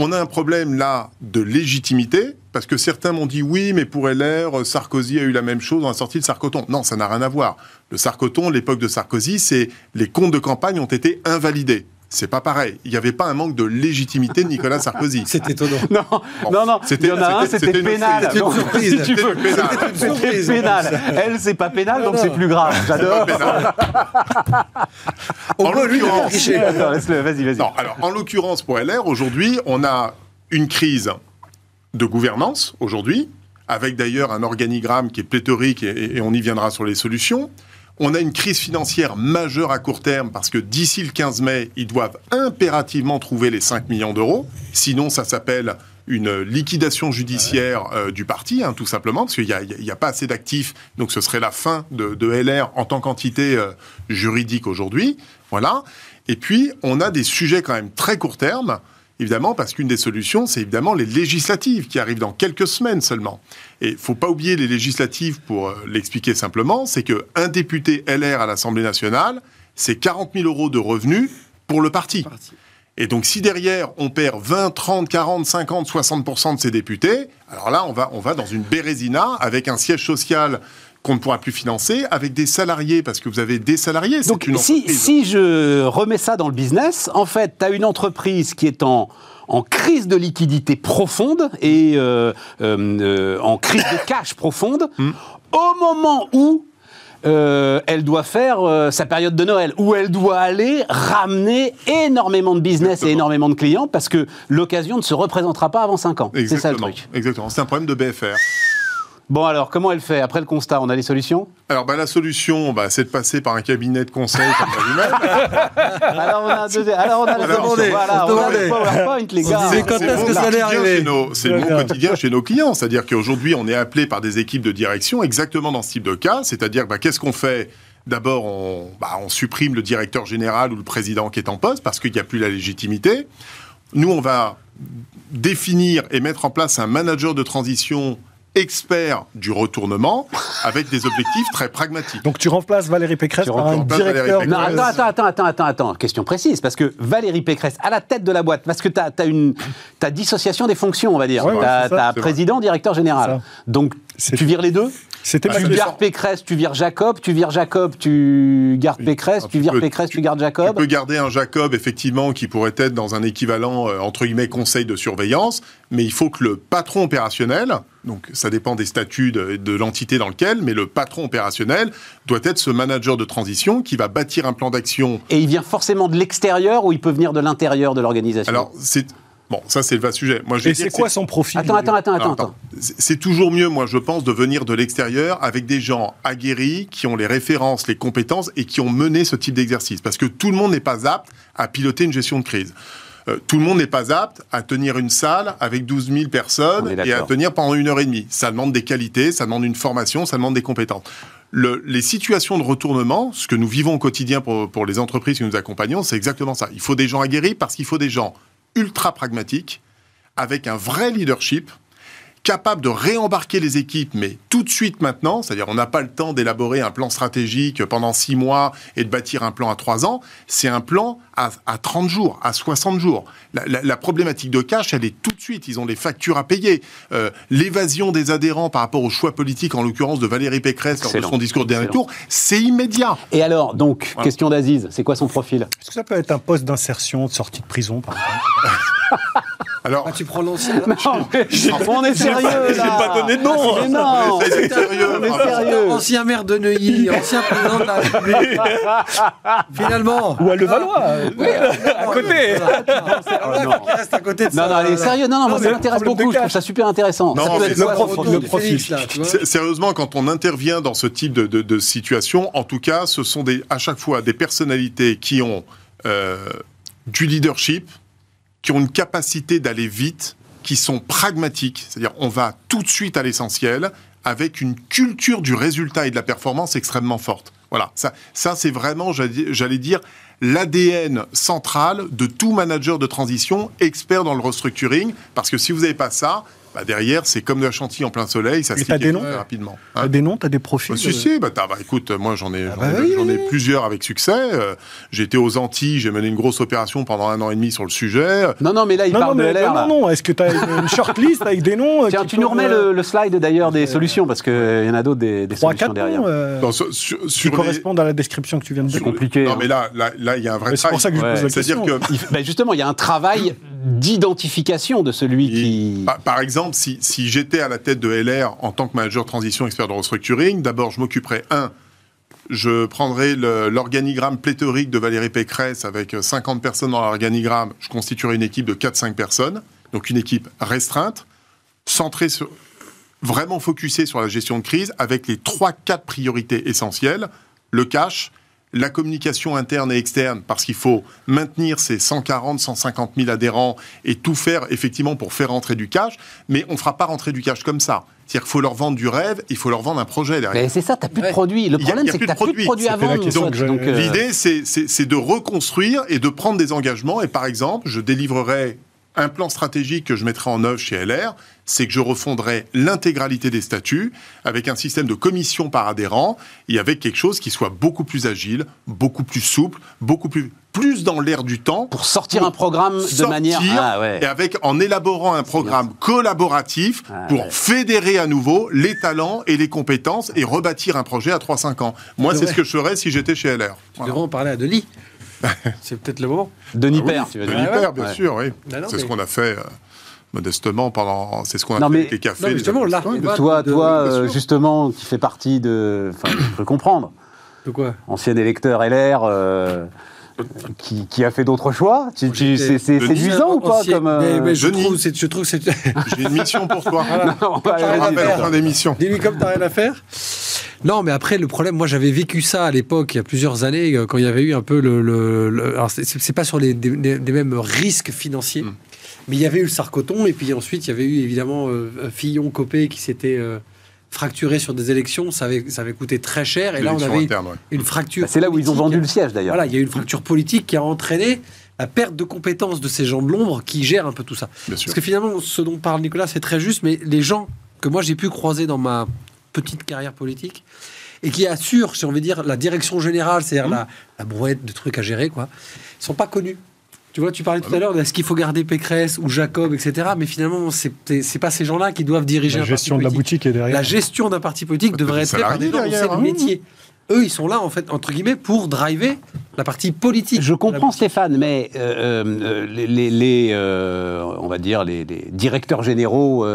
On a un problème là de légitimité, parce que certains m'ont dit oui, mais pour LR, Sarkozy a eu la même chose, on a sorti le Sarkoton. Non, ça n'a rien à voir. Le Sarkoton, l'époque de Sarkozy, c'est les comptes de campagne ont été invalidés. C'est pas pareil. Il n'y avait pas un manque de légitimité de Nicolas Sarkozy. C'est étonnant. Non, non, non. Il y en a un, c'était pénal. C'était une surprise. Si tu veux. C'était pénal. Elle, c'est pas pénal, donc c'est plus grave. J'adore. en l'occurrence, vas-y, vas-y. Non, alors en l'occurrence pour LR, aujourd'hui, on a une crise de gouvernance aujourd'hui, avec d'ailleurs un organigramme qui est pléthorique et, et on y viendra sur les solutions. On a une crise financière majeure à court terme parce que d'ici le 15 mai, ils doivent impérativement trouver les 5 millions d'euros. Sinon, ça s'appelle une liquidation judiciaire euh, du parti, hein, tout simplement, parce qu'il n'y a, pas assez d'actifs, donc ce serait la fin de, LR en tant qu'entité euh, juridique aujourd'hui. Voilà. Et puis, on a des sujets quand même très court terme évidemment, parce qu'une des solutions, c'est évidemment les législatives qui arrivent dans quelques semaines seulement. Et il faut pas oublier les législatives pour euh, l'expliquer simplement, c'est qu'un député LR à l'Assemblée nationale, c'est 40 000 euros de revenus pour le parti. Et donc, si derrière, on perd 20, 30, 40, 50, 60 de ses députés, alors là, on va, on va dans une bérésina avec un siège social qu'on ne pourra plus financer avec des salariés, parce que vous avez des salariés. Donc si, si je remets ça dans le business, en fait, tu as une entreprise qui est en, en crise de liquidité profonde et euh, euh, euh, en crise de cash profonde, hmm. au moment où elle doit faire sa période de Noël, où elle doit aller ramener énormément de business et énormément de clients, parce que l'occasion ne se représentera pas avant 5 ans. C'est ça le truc. Exactement, c'est un problème de BFR. Bon, alors, comment elle fait Après le constat, on a des solutions? Alors, bah, la solution, bah, c'est de passer par un cabinet de conseil comme Alors, on a, deux... alors, on a Voilà, on a le PowerPoint, les gars. C'est quand est-ce que ça allait arriver C'est mon quotidien chez nos clients. C'est-à-dire qu'aujourd'hui, on est appelé par des équipes de direction exactement dans ce type de cas. C'est-à-dire, bah, qu'est-ce qu'on fait? D'abord, on, bah, on supprime le directeur général ou le président qui est en poste parce qu'il n'y a plus la légitimité. Nous, on va définir et mettre en place un manager de transition expert du retournement avec des objectifs très pragmatiques. Donc tu remplaces Valérie Pécresse par un directeur... Non, attends, attends, attends, attends, attends, attends, question précise, parce que Valérie Pécresse, à la tête de la boîte, parce que tu as, une as dissociation des fonctions, on va dire. tu as, président, directeur général. Donc tu vires les deux? C'était tu vires Pécresse, tu vires Jacob, tu vires Jacob, tu gardes Pécresse, tu, vires Pécresse, tu, gardes Jacob. Tu peux garder un Jacob, effectivement, qui pourrait être dans un équivalent, euh, entre guillemets, conseil de surveillance, mais il faut que le patron opérationnel, donc ça dépend des statuts de, l'entité dans lequel, mais le patron opérationnel doit être ce manager de transition qui va bâtir un plan d'action. Et il vient forcément de l'extérieur ou il peut venir de l'intérieur de l'organisation? Alors, c'est Bon, ça c'est le vaste sujet. Moi, je Et c'est quoi son profil Attends, attends, attends, attends. C'est toujours mieux, moi, je pense, de venir de l'extérieur avec des gens aguerris, qui ont les références, les compétences et qui ont mené ce type d'exercice. Parce que tout le monde n'est pas apte à piloter une gestion de crise. Euh, tout le monde n'est pas apte à tenir une salle avec 12 000 personnes et à tenir pendant une heure et demie. Ça demande des qualités, ça demande une formation, ça demande des compétences. Le, les situations de retournement, ce que nous vivons au quotidien pour, pour les entreprises que nous accompagnons, c'est exactement ça. Il faut des gens aguerris parce qu'il faut des gens ultra pragmatique, avec un vrai leadership, capable de réembarquer les équipes, mais tout de suite maintenant, c'est-à-dire on n'a pas le temps d'élaborer un plan stratégique pendant six mois et de bâtir un plan à trois ans, c'est un plan à, 30 jours, à 60 jours. La, problématique de cash, elle est tout de suite, ils ont des factures à payer. Euh, l'évasion des adhérents par rapport au choix politique, en l'occurrence de Valérie Pécresse lors de son discours de dernier tour, c'est immédiat. Et alors, donc, question d'Aziz, c'est quoi son profil? Est-ce que ça peut être un poste d'insertion, de sortie de prison, par exemple? Alors, ah, tu prends l'ancien. on est sérieux. J'ai pas donné de nom. Mais non, c'est sérieux. On est sérieux. Ancien maire de Neuilly, ancien président de la République. Finalement. Ou à Levallois. Oui, à côté. Reste à côté de ça. Non, non, est sérieux. Non, non, moi ça m'intéresse beaucoup. Je trouve ça super intéressant. Non, le profil. Sérieusement, quand on intervient dans ce type de situation, en tout cas, ce sont à chaque fois des personnalités qui ont euh, du leadership, qui ont une capacité d'aller vite, qui sont pragmatiques, c'est-à-dire on va tout de suite à l'essentiel, avec une culture du résultat et de la performance extrêmement forte. Voilà, ça, ça c'est vraiment, j'allais dire, l'ADN central de tout manager de transition, expert dans le restructuring, parce que si vous n'avez pas ça, bah, derrière, c'est comme de la chantilly en plein soleil, ça des noms rapidement. Hein t'as des noms, t'as des profils bah, Si, si, bah, bah, écoute, moi j'en ai, ah bah j'en ai, plusieurs avec succès. Euh, été aux Antilles, j'ai mené une grosse opération pendant un an et demi sur le sujet. Non, non, mais là, il parle de LR. Non, non, est-ce que tu as une shortlist avec des noms euh, Tiens, tu nous remets le, slide d'ailleurs des solutions, parce qu'il y en a d'autres des, des solutions derrière. Noms, sur, qui correspondent à la description que tu viens de dire. C'est compliqué. Non, hein. mais là, là, il y a un vrai C'est pour ça que je pose la question. Que... Justement, il y a un travail d'identification de celui qui... Par exemple, si, j'étais à la tête de LR en tant que manager transition expert de restructuring, d'abord je m'occuperais, un, je prendrais l'organigramme pléthorique de Valérie Pécresse avec 50 personnes dans l'organigramme, je constituerais une équipe de 4-5 personnes, donc une équipe restreinte, centrée sur, vraiment focusée sur la gestion de crise, avec les 3-4 priorités essentielles, le cash, la communication interne et externe, parce qu'il faut maintenir ces 140, 150 000 adhérents et tout faire effectivement pour faire rentrer du cash, mais on ne fera pas rentrer du cash comme ça. C'est-à-dire qu'il faut leur vendre du rêve, il faut leur vendre un projet derrière. Mais c'est ça, tu n'as plus de produits. Le problème, c'est que tu n'as plus de produits à vendre. Euh, l'idée, c'est de reconstruire et de prendre des engagements. Et par exemple, je délivrerai un plan stratégique que je mettrai en œuvre chez LR, c'est que je refondrai l'intégralité des statuts avec un système de commission par adhérent et avec quelque chose qui soit beaucoup plus agile, beaucoup plus souple, beaucoup plus plus dans l'air du temps pour sortir un programme de manière ah, et avec en élaborant un programme collaboratif ah, pour fédérer à nouveau les talents et les compétences et rebâtir un projet à 3-5 ans. Moi, c'est ce que je ferais si j'étais chez LR. Tu devrais en parler à Denis. c'est peut-être le moment. Denis ah, Père, tu veux dire. Denis Père, bien sûr, oui. c'est ce qu'on a fait. Euh, modestement pendant c'est ce qu'on a fait avec les cafés non, justement, là, toi toi euh, justement qui fait partie de enfin je peux comprendre de quoi? Ancien électeur LR euh, qui, qui, a fait d'autres choix C'est séduisant ou pas comme mais, mais je, trouve, je trouve c'est. J'ai une mission pour toi. Voilà. Non, on va rappelle en fin d'émission. Dis-lui comme t'as rien à faire. Non, mais après, le problème, moi j'avais vécu ça à l'époque, il y a plusieurs années, euh, quand il y avait eu un peu le. le, alors, c'est pas sur les, des, mêmes risques financiers, mm. mais il y avait eu le Sarcoton, et puis ensuite, il y avait eu évidemment euh, Fillon, Copé qui s'était. Euh, fracturé sur des élections, ça avait, ça avait coûté très cher. Et là, on avait une fracture. Bah, c'est là où ils ont vendu le siège, d'ailleurs. Voilà, il y a eu une fracture politique qui a entraîné la perte de compétences de ces gens de l'ombre qui gèrent un peu tout ça. Parce que finalement, ce dont parle Nicolas, c'est très juste, mais les gens que moi j'ai pu croiser dans ma petite carrière politique et qui assurent, si on veut dire, la direction générale, c'est-à-dire mmh. la, la brouette de trucs à gérer, quoi, sont pas connus. Tu vois, tu parlais tout à l'heure de est-ce qu'il faut garder Pécresse ou Jacob, etc. Mais finalement, c'est c'est pas ces gens-là qui doivent diriger la gestion de la boutique est derrière. La gestion d'un parti politique devrait être faite par des gens qui le métier. Eux, ils sont là, en fait, entre guillemets, pour driver la partie politique. Je comprends, Stéphane, mais euh, euh, les, les, euh, on va dire, les, les directeurs généraux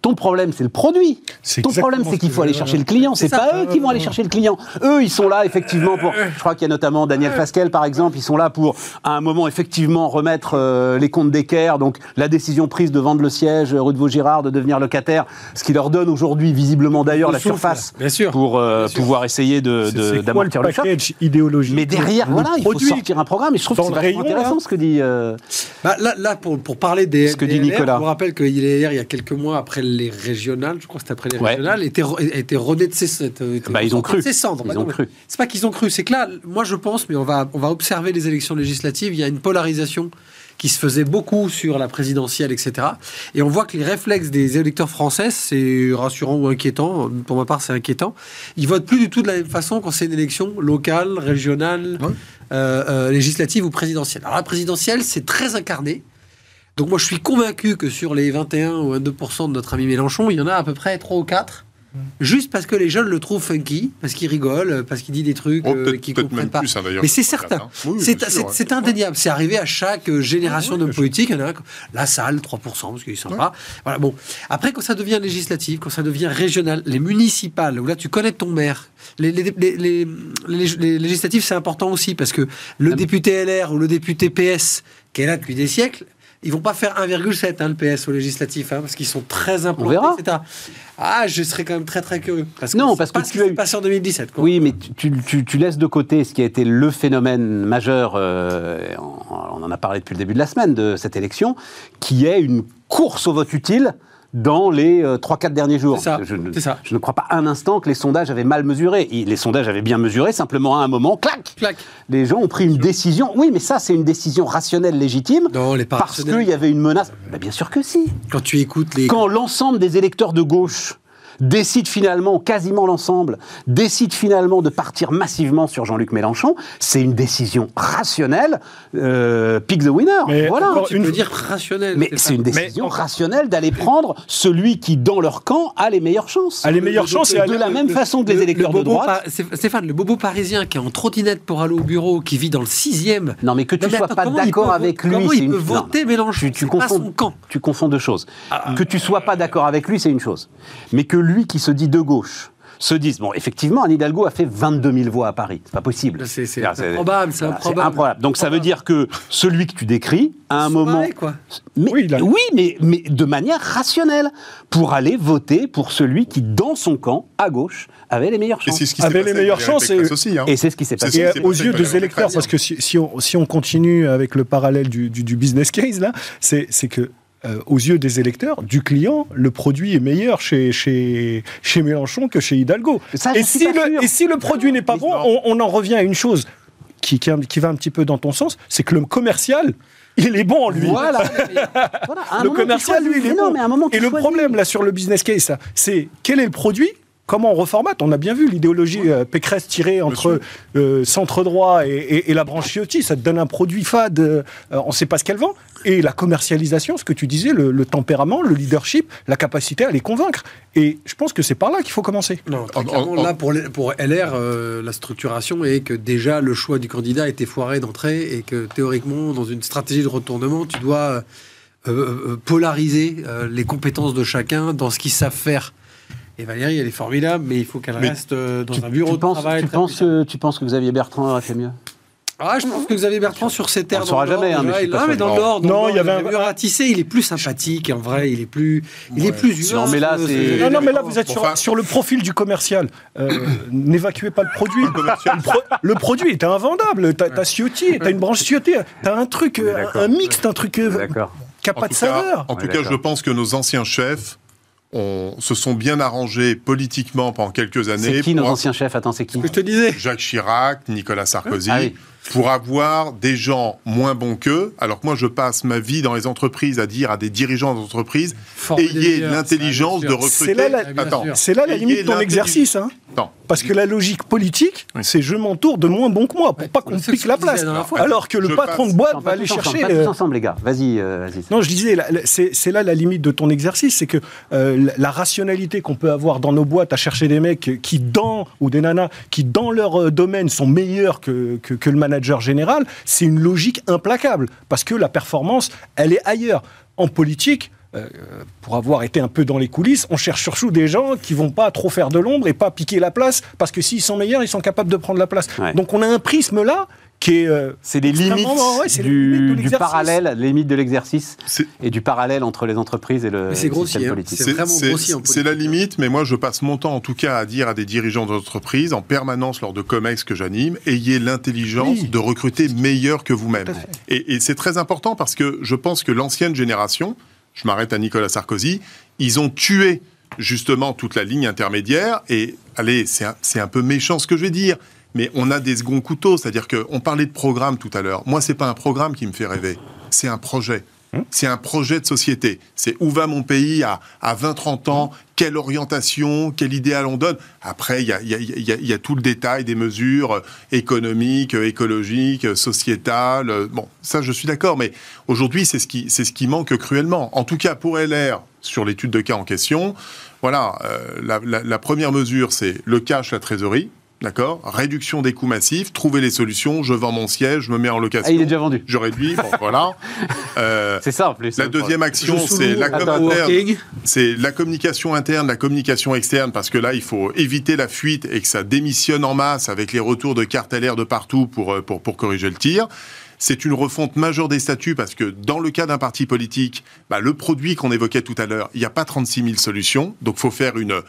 ton problème, c'est le produit. Ton problème, c'est qu'il faut aller chercher le client. C'est pas eux qui vont aller chercher le client. Eux, ils sont là effectivement pour. Je crois qu'il y a notamment Daniel Fasquelle, par exemple. Ils sont là pour, à un moment, effectivement, remettre euh, les comptes d'équerre. Donc, la décision prise de vendre le siège rue de Vaugirard, de devenir locataire, ce qui leur donne aujourd'hui, visiblement d'ailleurs, la surface pour euh, pouvoir essayer de d'amortir le, le choc. idéologique. Mais derrière, voilà, il faut sortir un programme. Et je trouve que c'est vachement intéressant ce que dit. Euh, bah, là, là, pour, pour parler des. Ce que dit Nicolas. Je vous rappelle qu'il est il y a quelques mois après les régionales, je crois que c'était après les régionales, étaient, étaient de ses, bah, ils ont cru. cendres. Ils ont cru. C'est pas qu'ils ont cru, c'est que là, moi je pense, mais on va, on va observer les élections législatives, il y a une polarisation qui se faisait beaucoup sur la présidentielle, etc. Et on voit que les réflexes des électeurs français, c'est rassurant ou inquiétant. Pour ma part, c'est inquiétant. Ils votent plus du tout de la même façon quand c'est une élection locale, régionale, euh, euh, législative ou présidentielle. Alors la présidentielle, c'est très incarné. Donc moi, je suis convaincu que sur les 21 ou 22% de notre ami Mélenchon, il y en a à peu près 3 ou 4 Juste parce que les jeunes le trouvent funky, parce qu'il rigole, parce qu'il dit des trucs oh, euh, qu'ils comprennent pas. Hein, Mais c'est certain. Hein. c'est indéniable. C'est arrivé à chaque euh, génération de politique. la salle, 3%, parce qu'il est sympa. Voilà, bon. Après, quand ça devient législatif, quand ça devient régional, les municipales, où là, tu connais ton maire. Les, les, législatifs, c'est important aussi, parce que le député LR ou le député PS, qui est là depuis des siècles, ils vont pas faire 1,7 hein, le PS au législatif, hein, parce qu'ils sont très implantés, On verra. Ah, je serais quand même très très curieux. Parce non, parce que tu as passé en 2017. Oui, mais tu, tu, laisses de côté ce qui a été le phénomène majeur. Euh, on en a parlé depuis le début de la semaine de cette élection, qui est une course au vote utile dans les 3-4 euh, derniers jours. Ça, je, ne, ça. je, ne crois pas un instant que les sondages avaient mal mesuré. Les sondages avaient bien mesuré, simplement à un moment, clac, clac. Les gens ont pris une décision. Oui, mais ça, c'est une décision rationnelle, légitime. Non, les parce qu'il y avait une menace. Bah, bien sûr que si. Quand tu écoutes les. Quand l'ensemble des électeurs de gauche décide finalement, quasiment l'ensemble, décide finalement de partir massivement sur Jean-Luc Mélenchon, c'est une décision rationnelle. Euh, pick the winner. Mais voilà. Tu une... peux dire rationnelle. Mais c'est une décision rationnelle d'aller prendre celui qui, dans leur camp, a les meilleures chances. A les meilleures chances. De, la même façon que les électeurs de droite. Stéphane, le bobo parisien qui est en trottinette pour aller au bureau, qui vit dans le sixième. Non, mais que tu ne sois pas d'accord avec lui, comment il peut une... voter Mélenchon? tu, confonds, son camp. tu confonds deux choses. Ah, que tu sois pas d'accord avec lui, c'est une chose. Mais que lui qui se dit de gauche se disent bon, effectivement, Anne Hidalgo a fait 22 000 voix à Paris. C'est pas possible. C'est improbable, c'est improbable. Donc ça veut dire que celui que tu décris, à un moment. quoi. Mais, oui, oui, mais, mais de manière rationnelle, pour aller voter pour celui qui, dans son camp, à gauche, avait les meilleures chances. Et ce avait les meilleures chances. Et, aussi, hein. et c'est ce qui s'est passé. Et aux yeux des électeurs, parce que si, si, on, si, on, continue avec le parallèle du, du, du business case, là, c'est que euh, aux yeux des électeurs, du client, le produit est meilleur chez, chez, chez Mélenchon que chez Hidalgo. et, si le, et, si le, produit n'est pas bon, on, on, en revient à une chose qui, qui, qui va un petit peu dans ton sens, c'est que le commercial, il est bon, lui. Voilà. voilà le commercial, lui, il est bon. moment et le problème, là, sur le business case, c'est quel est le produit comment on reformate On a bien vu l'idéologie euh, Pécresse tirée entre euh, centre droit et, et, et, la branche Ciotti. Ça te donne un produit fade, euh, on ne sait pas ce qu'elle vend. Et la commercialisation, ce que tu disais, le, le, tempérament, le leadership, la capacité à les convaincre. Et je pense que c'est par là qu'il faut commencer. Non, très clairement, là, pour, pour LR, euh, la structuration est que déjà le choix du candidat était foiré d'entrée et que théoriquement, dans une stratégie de retournement, tu dois polariser les compétences de chacun dans ce qu'ils savent faire. Et Valérie, elle est formidable, mais il faut qu'elle reste euh, dans tu, un bureau tu de penses, travail. Tu penses, que, tu penses que Xavier Bertrand aurait fait mieux? Ah, je pense que Xavier Bertrand, sur ses terres. On ne saura jamais, hein, mais, non, mais dans Nord, non, il y avait un mur ratissé, il est plus sympathique, en vrai, il est plus, il est plus humain. Non, mais là, c'est. Non, non, mais là, vous êtes sur, le profil du commercial. Euh, N'évacuez pas le produit. le, pro, le, produit est invendable. T'as as Ciotti, t'as une branche Ciotti, t'as un truc, un, un mix, un truc euh, qui n'a pas de saveur. En tout cas, je pense que nos anciens chefs on, se sont bien arrangés politiquement pendant quelques années. C'est qui nos anciens chefs? Attends, c'est qui? Je te disais. Jacques Chirac, Nicolas Sarkozy. Ah oui. Pour avoir des gens moins bons qu'eux, alors que moi je passe ma vie dans les entreprises à dire à des dirigeants d'entreprise ayez l'intelligence de recruter. C'est là, la, Attends, là la limite de ton exercice. Hein. Non. Parce que la logique politique, oui. c'est je m'entoure de moins bons que moi pour ouais, pas qu'on pique la place. La alors que le patron passe... de boîte non, va aller ensemble, chercher. Pas tous ensemble, les gars. Vas-y. Euh, vas non, je disais, c'est là la limite de ton exercice, c'est que euh, la rationalité qu'on peut avoir dans nos boîtes à chercher des mecs qui dans ou des nanas qui dans leur euh, domaine sont meilleurs que, que, que le manager général, c'est une logique implacable parce que la performance, elle est ailleurs. En politique, euh, pour avoir été un peu dans les coulisses, on cherche surtout des gens qui vont pas trop faire de l'ombre et pas piquer la place, parce que s'ils sont meilleurs, ils sont capables de prendre la place. Ouais. Donc on a un prisme là qui est... Euh, c'est les limites ouais, du, parallèle, les limites de l'exercice et du parallèle entre les entreprises et le c'est système hein. politique. C'est vraiment grossier en C'est la limite, mais moi je passe mon temps en tout cas à dire à des dirigeants d'entreprise en permanence lors de COMEX que j'anime, ayez l'intelligence oui. de recruter meilleur que vous-même. Et, et c'est très important parce que je pense que l'ancienne génération, je m'arrête à Nicolas Sarkozy, ils ont tué justement toute la ligne intermédiaire. Et allez, c'est un, un, peu méchant ce que je vais dire, mais on a des seconds couteaux. C'est-à-dire qu'on parlait de programme tout à l'heure. Moi, c'est pas un programme qui me fait rêver, c'est un projet. C'est un projet de société. C'est où va mon pays à, à 20-30 ans Quelle orientation Quel idéal on donne Après, il y a, y, a, y, a, y a, tout le détail des mesures économiques, écologiques, sociétales. Bon, ça, je suis d'accord. Mais aujourd'hui, c'est ce, qui, ce qui manque cruellement. En tout cas, pour LR, sur l'étude de cas en question, voilà, euh, la, la, la première mesure, c'est le cash, la trésorerie. D'accord Réduction des coûts massifs, trouver les solutions, je vends mon siège, je me mets en location. Ah, il est déjà vendu. Je réduis, bon, voilà. Euh, c'est ça en plus. La deuxième action, c'est la, communication interne, la communication externe, parce que là, il faut éviter la fuite et que ça démissionne en masse avec les retours de cartes LR de partout pour, pour, pour corriger le tir. C'est une refonte majeure des statuts parce que dans le cas d'un parti politique, bah, le produit qu'on évoquait tout à l'heure, il n'y a pas 36 000 solutions. Donc, il faut faire une,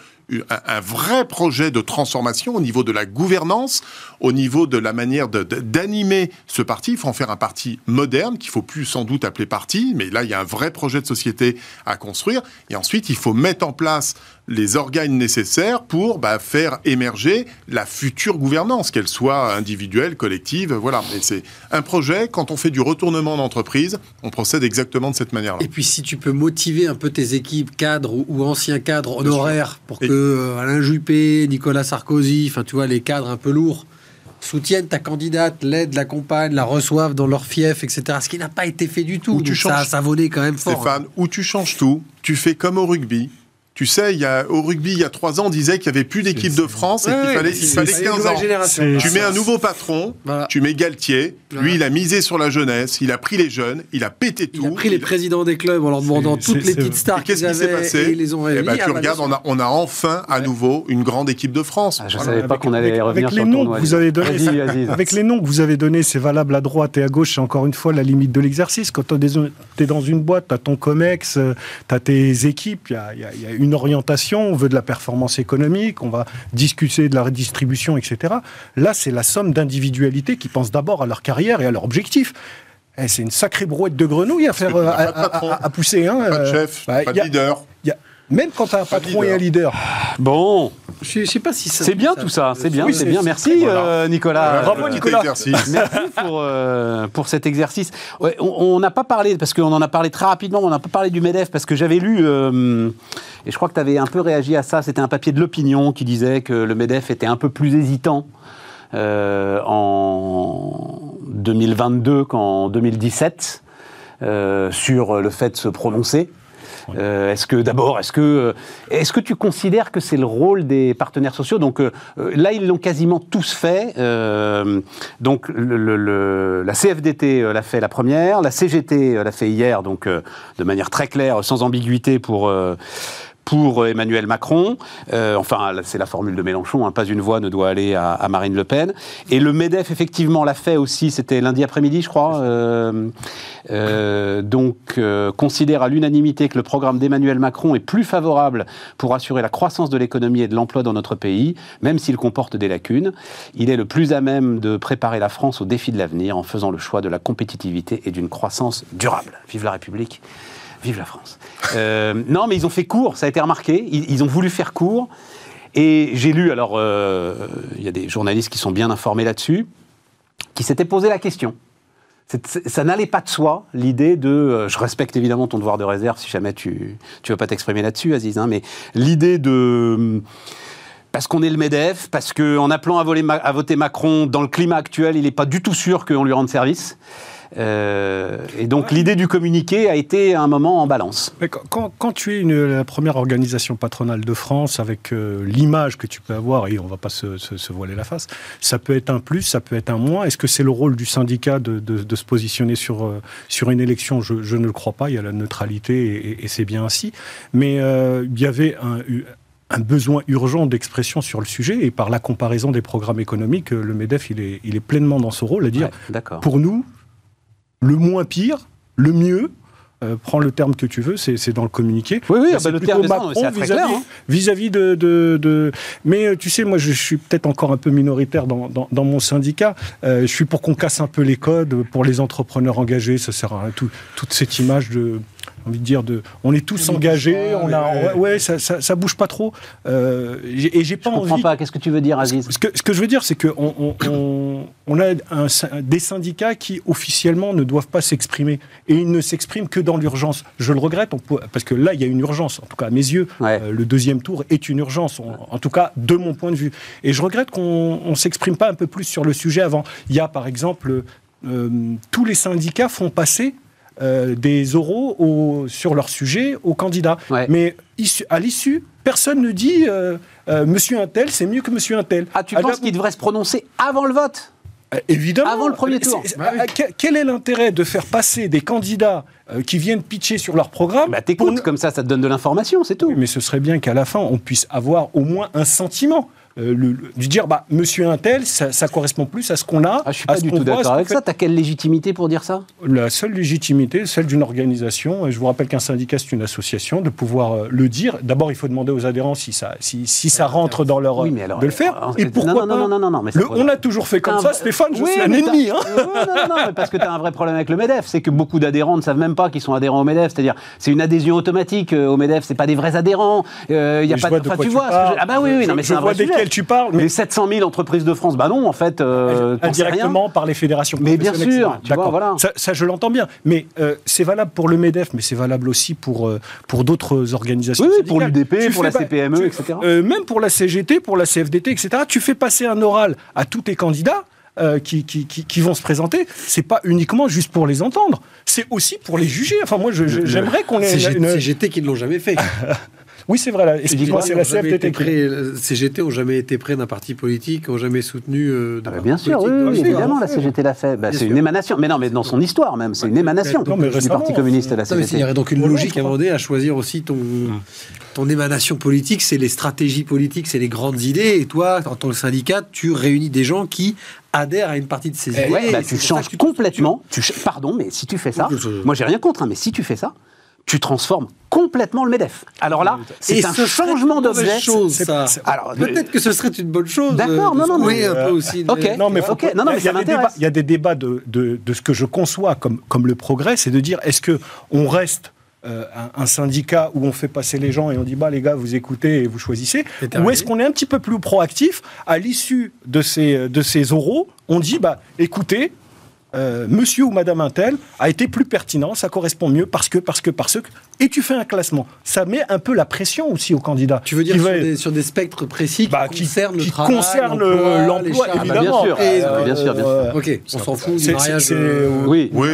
un, vrai projet de transformation au niveau de la gouvernance, au niveau de la manière d'animer ce parti. Il faut en faire un parti moderne, qu'il faut plus sans doute appeler parti, mais là, il y a un vrai projet de société à construire. Et ensuite, il faut mettre en place les organes nécessaires pour bah, faire émerger la future gouvernance, qu'elle soit individuelle, collective, voilà. Et c'est un projet, quand on fait du retournement d'entreprise, on procède exactement de cette manière-là. Et puis si tu peux motiver un peu tes équipes cadres ou, anciens cadres honoraires pour que euh, Alain Juppé, Nicolas Sarkozy, enfin tu vois, les cadres un peu lourds, soutiennent ta candidate, l'aident, l'accompagnent, la reçoivent dans leur fief, etc. Ce qui n'a pas été fait du tout. tu changes, ça a savonné quand même fort. Stéphane, où tu changes tout, tu fais comme au rugby, tu sais, il y a, au rugby, il y a trois ans, on disait qu'il n'y avait plus d'équipe de France et qu'il fallait, il fallait 15 ans. Tu mets un nouveau patron, tu mets Galtier. Lui, il a misé sur la jeunesse, il a pris les jeunes, il a pété tout. Il a pris les présidents des clubs en leur demandant toutes les petites stars Qu'est-ce qui s'est passé les ont eh ben, Tu regardes, on a, on a enfin à nouveau une grande équipe de France. Ah, je ne savais pas qu'on allait revenir avec sur les noms que vous avez donnés. Avec les noms que vous avez donnés, c'est valable à droite et à gauche. C'est encore une fois la limite de l'exercice. Quand tu es dans une boîte, tu as ton COMEX, euh, tu as tes équipes, il y a une orientation on veut de la performance économique, on va discuter de la redistribution, etc. Là, c'est la somme d'individualités qui pensent d'abord à leur carrière et à leur objectif. Eh, c'est une sacrée brouette de grenouille à faire, à, pousser. Hein, pas de euh, chef, bah, pas de leader. Même quand tu as un patron et un leader. Bon. Je, sais pas si C'est bien tout ça, c'est bien, c'est bien. Merci euh, Nicolas. Bravo Nicolas. Merci pour, euh, pour cet exercice. on n'a pas parlé, parce qu'on en a parlé très rapidement, on n'a pas parlé du MEDEF, parce que j'avais lu, euh, et je crois que tu avais un peu réagi à ça, c'était un papier de l'opinion qui disait que le MEDEF était un peu plus hésitant en 2022 qu'en 2017 sur le fait de se prononcer. Euh, est-ce que d'abord, est-ce que, euh, est-ce que tu considères que c'est le rôle des partenaires sociaux? Donc euh, là, ils l'ont quasiment tous fait. donc le, la CFDT l'a fait la première, la CGT l'a fait hier, donc de manière très claire, sans ambiguïté pour pour Emmanuel Macron. Euh, enfin, c'est la formule de Mélenchon, hein, pas une voix ne doit aller à, Marine Le Pen. Et le MEDEF, effectivement, l'a fait aussi, c'était lundi après-midi, je crois. Euh, euh, donc, considère à l'unanimité que le programme d'Emmanuel Macron est plus favorable pour assurer la croissance de l'économie et de l'emploi dans notre pays, même s'il comporte des lacunes. Il est le plus à même de préparer la France aux défis de l'avenir en faisant le choix de la compétitivité et d'une croissance durable. Vive la République Vive la France. Euh, non, mais ils ont fait court, ça a été remarqué. Ils, ont voulu faire court. Et j'ai lu, alors, euh, il y a des journalistes qui sont bien informés là-dessus, qui s'étaient posé la question. Ça n'allait pas de soi, l'idée de. Euh, je respecte évidemment ton devoir de réserve si jamais tu ne veux pas t'exprimer là-dessus, Aziz, hein, mais l'idée de parce qu'on est le MEDEF, parce qu'en appelant à, à, voter Macron, dans le climat actuel, il n'est pas du tout sûr qu'on lui rende service. Euh, et donc l'idée du communiqué a été un moment en balance. quand, tu es une, la première organisation patronale de France, avec euh, l'image que tu peux avoir, et on ne va pas se, voiler la face, ça peut être un plus, ça peut être un moins. Est-ce que c'est le rôle du syndicat de, se positionner sur, euh, sur une élection? Je, ne le crois pas, il y a la neutralité et, c'est bien ainsi. Mais il y avait un, un besoin urgent d'expression sur le sujet et par la comparaison des programmes économiques, le MEDEF il est, il est pleinement dans ce rôle à dire pour nous, le moins pire, le mieux, euh, prends le terme que tu veux, c'est dans le communiqué. Oui, oui, bah, le terme Macron vis-à-vis hein. de, de, Mais euh, tu sais, moi, je suis peut-être encore un peu minoritaire dans, dans, mon syndicat. Euh, je suis pour qu'on casse un peu les codes pour les entrepreneurs engagés. Ça sert à tout, toute cette image de envie de dire de, on est tous engagés, on a, ouais, ça, ça, bouge pas trop. Euh, et j'ai pas je comprends pas. Qu'est-ce que tu veux dire, Aziz ce que, ce que je veux dire, c'est que on, on, a des syndicats qui officiellement ne doivent pas s'exprimer et ils ne s'expriment que dans l'urgence. Je le regrette, parce que là, il y a une urgence. En tout cas, à mes yeux, euh, le deuxième tour est une urgence. en tout cas, de mon point de vue. Et je regrette qu'on ne s'exprime pas un peu plus sur le sujet avant. Il y a, par exemple, euh, tous les syndicats font passer euh, des oraux sur leur sujet aux candidats. Mais à l'issue, personne ne dit euh, euh, Monsieur Intel, c'est mieux que Monsieur Intel. Ah, tu penses qu'il devrait se prononcer avant le vote? Évidemment. Avant le premier tour. Quel est l'intérêt de faire passer des candidats qui viennent pitcher sur leur programme bah, T'écoutes, comme ça, ça te donne de l'information, c'est tout. mais ce serait bien qu'à la fin, on puisse avoir au moins un sentiment. Euh, le, dire, bah, monsieur Intel, ça, ça correspond plus à ce qu'on a. Ah, je suis pas du tout d'accord avec ça. Tu as quelle légitimité pour dire ça? La seule légitimité, celle d'une organisation. Et je vous rappelle qu'un syndicat, c'est une association, de pouvoir euh, le dire. D'abord, il faut demander aux adhérents si ça, si, si ça rentre dans leur. Oui, mais alors, de le faire. et pourquoi non, non, non, non, non, mais On a toujours fait comme ça, Stéphane, je suis un ennemi. Hein. non, non, non, parce que tu as un vrai problème avec le MEDEF. C'est que beaucoup d'adhérents ne savent même pas qu'ils sont adhérents au MEDEF. C'est-à-dire, c'est une adhésion automatique euh, au MEDEF. C'est pas des vrais adhérents. Il y a pas. Enfin, tu vois. Ah bah oui, oui, non, mais c'est un vrai desquels tu parles. Mais 700 000 entreprises de France, bah non, en fait. Euh, Indirectement par les fédérations. Mais bien sûr, tu vois, voilà. Ça, je l'entends bien. Mais euh, c'est valable pour le MEDEF, mais c'est valable aussi pour, euh, pour d'autres organisations. Oui, pour l'UDP, pour la CPME, etc. même pour la CGT, pour la CFDT, etc. Tu fais passer un oral à tous tes candidats. qui, qui, qui, vont se présenter, c'est pas uniquement juste pour les entendre, c'est aussi pour les juger. Enfin, moi, j'aimerais qu'on ait une... CGT qui ne l'ont jamais fait. Oui, c'est vrai. Excuse-moi, c'est la CFDT. CGT n'ont jamais été prêts d'un parti politique, n'ont jamais soutenu. Euh, ah bah bien sûr, oui, évidemment, la CGT l'a fait. Bah, c'est une émanation. Mais non, mais dans son histoire même, c'est une émanation du Parti communiste, la CGT. Il y aurait donc une logique à à choisir aussi ton, ton émanation politique, c'est les stratégies politiques, c'est les grandes idées. Et toi, en tant que syndicat, tu réunis des gens qui adhèrent à une partie de ces idées. Ouais, bah, tu changes complètement. Tu, pardon, mais si tu fais ça, moi j'ai rien contre, hein, mais si tu fais ça, tu transformes complètement le MEDEF. Alors là, c'est un changement d'objet. Alors peut-être que ce serait une bonne chose. D'accord, non, non, oui, un peu aussi. Ok, non, mais, non, non, mais il, y a des débats, il y a des débats de, de, de, ce que je conçois comme, comme le progrès, c'est de dire est-ce que on reste euh, un, syndicat où on fait passer les gens et on dit bah les gars vous écoutez et vous choisissez ou est-ce qu'on est un petit peu plus proactif? À l'issue de ces de ces oraux on dit bah écoutez euh, monsieur ou madame Intel a été plus pertinent, ça correspond mieux parce que, parce que, parce que, et tu fais un classement. Ça met un peu la pression aussi au candidat. Tu veux dire sur, des, spectres précis qui bah, concernent le travail, concernent l'emploi, évidemment. bien, sûr, euh, bien sûr, bien sûr. Ok, on s'en fout du mariage. oui, oui,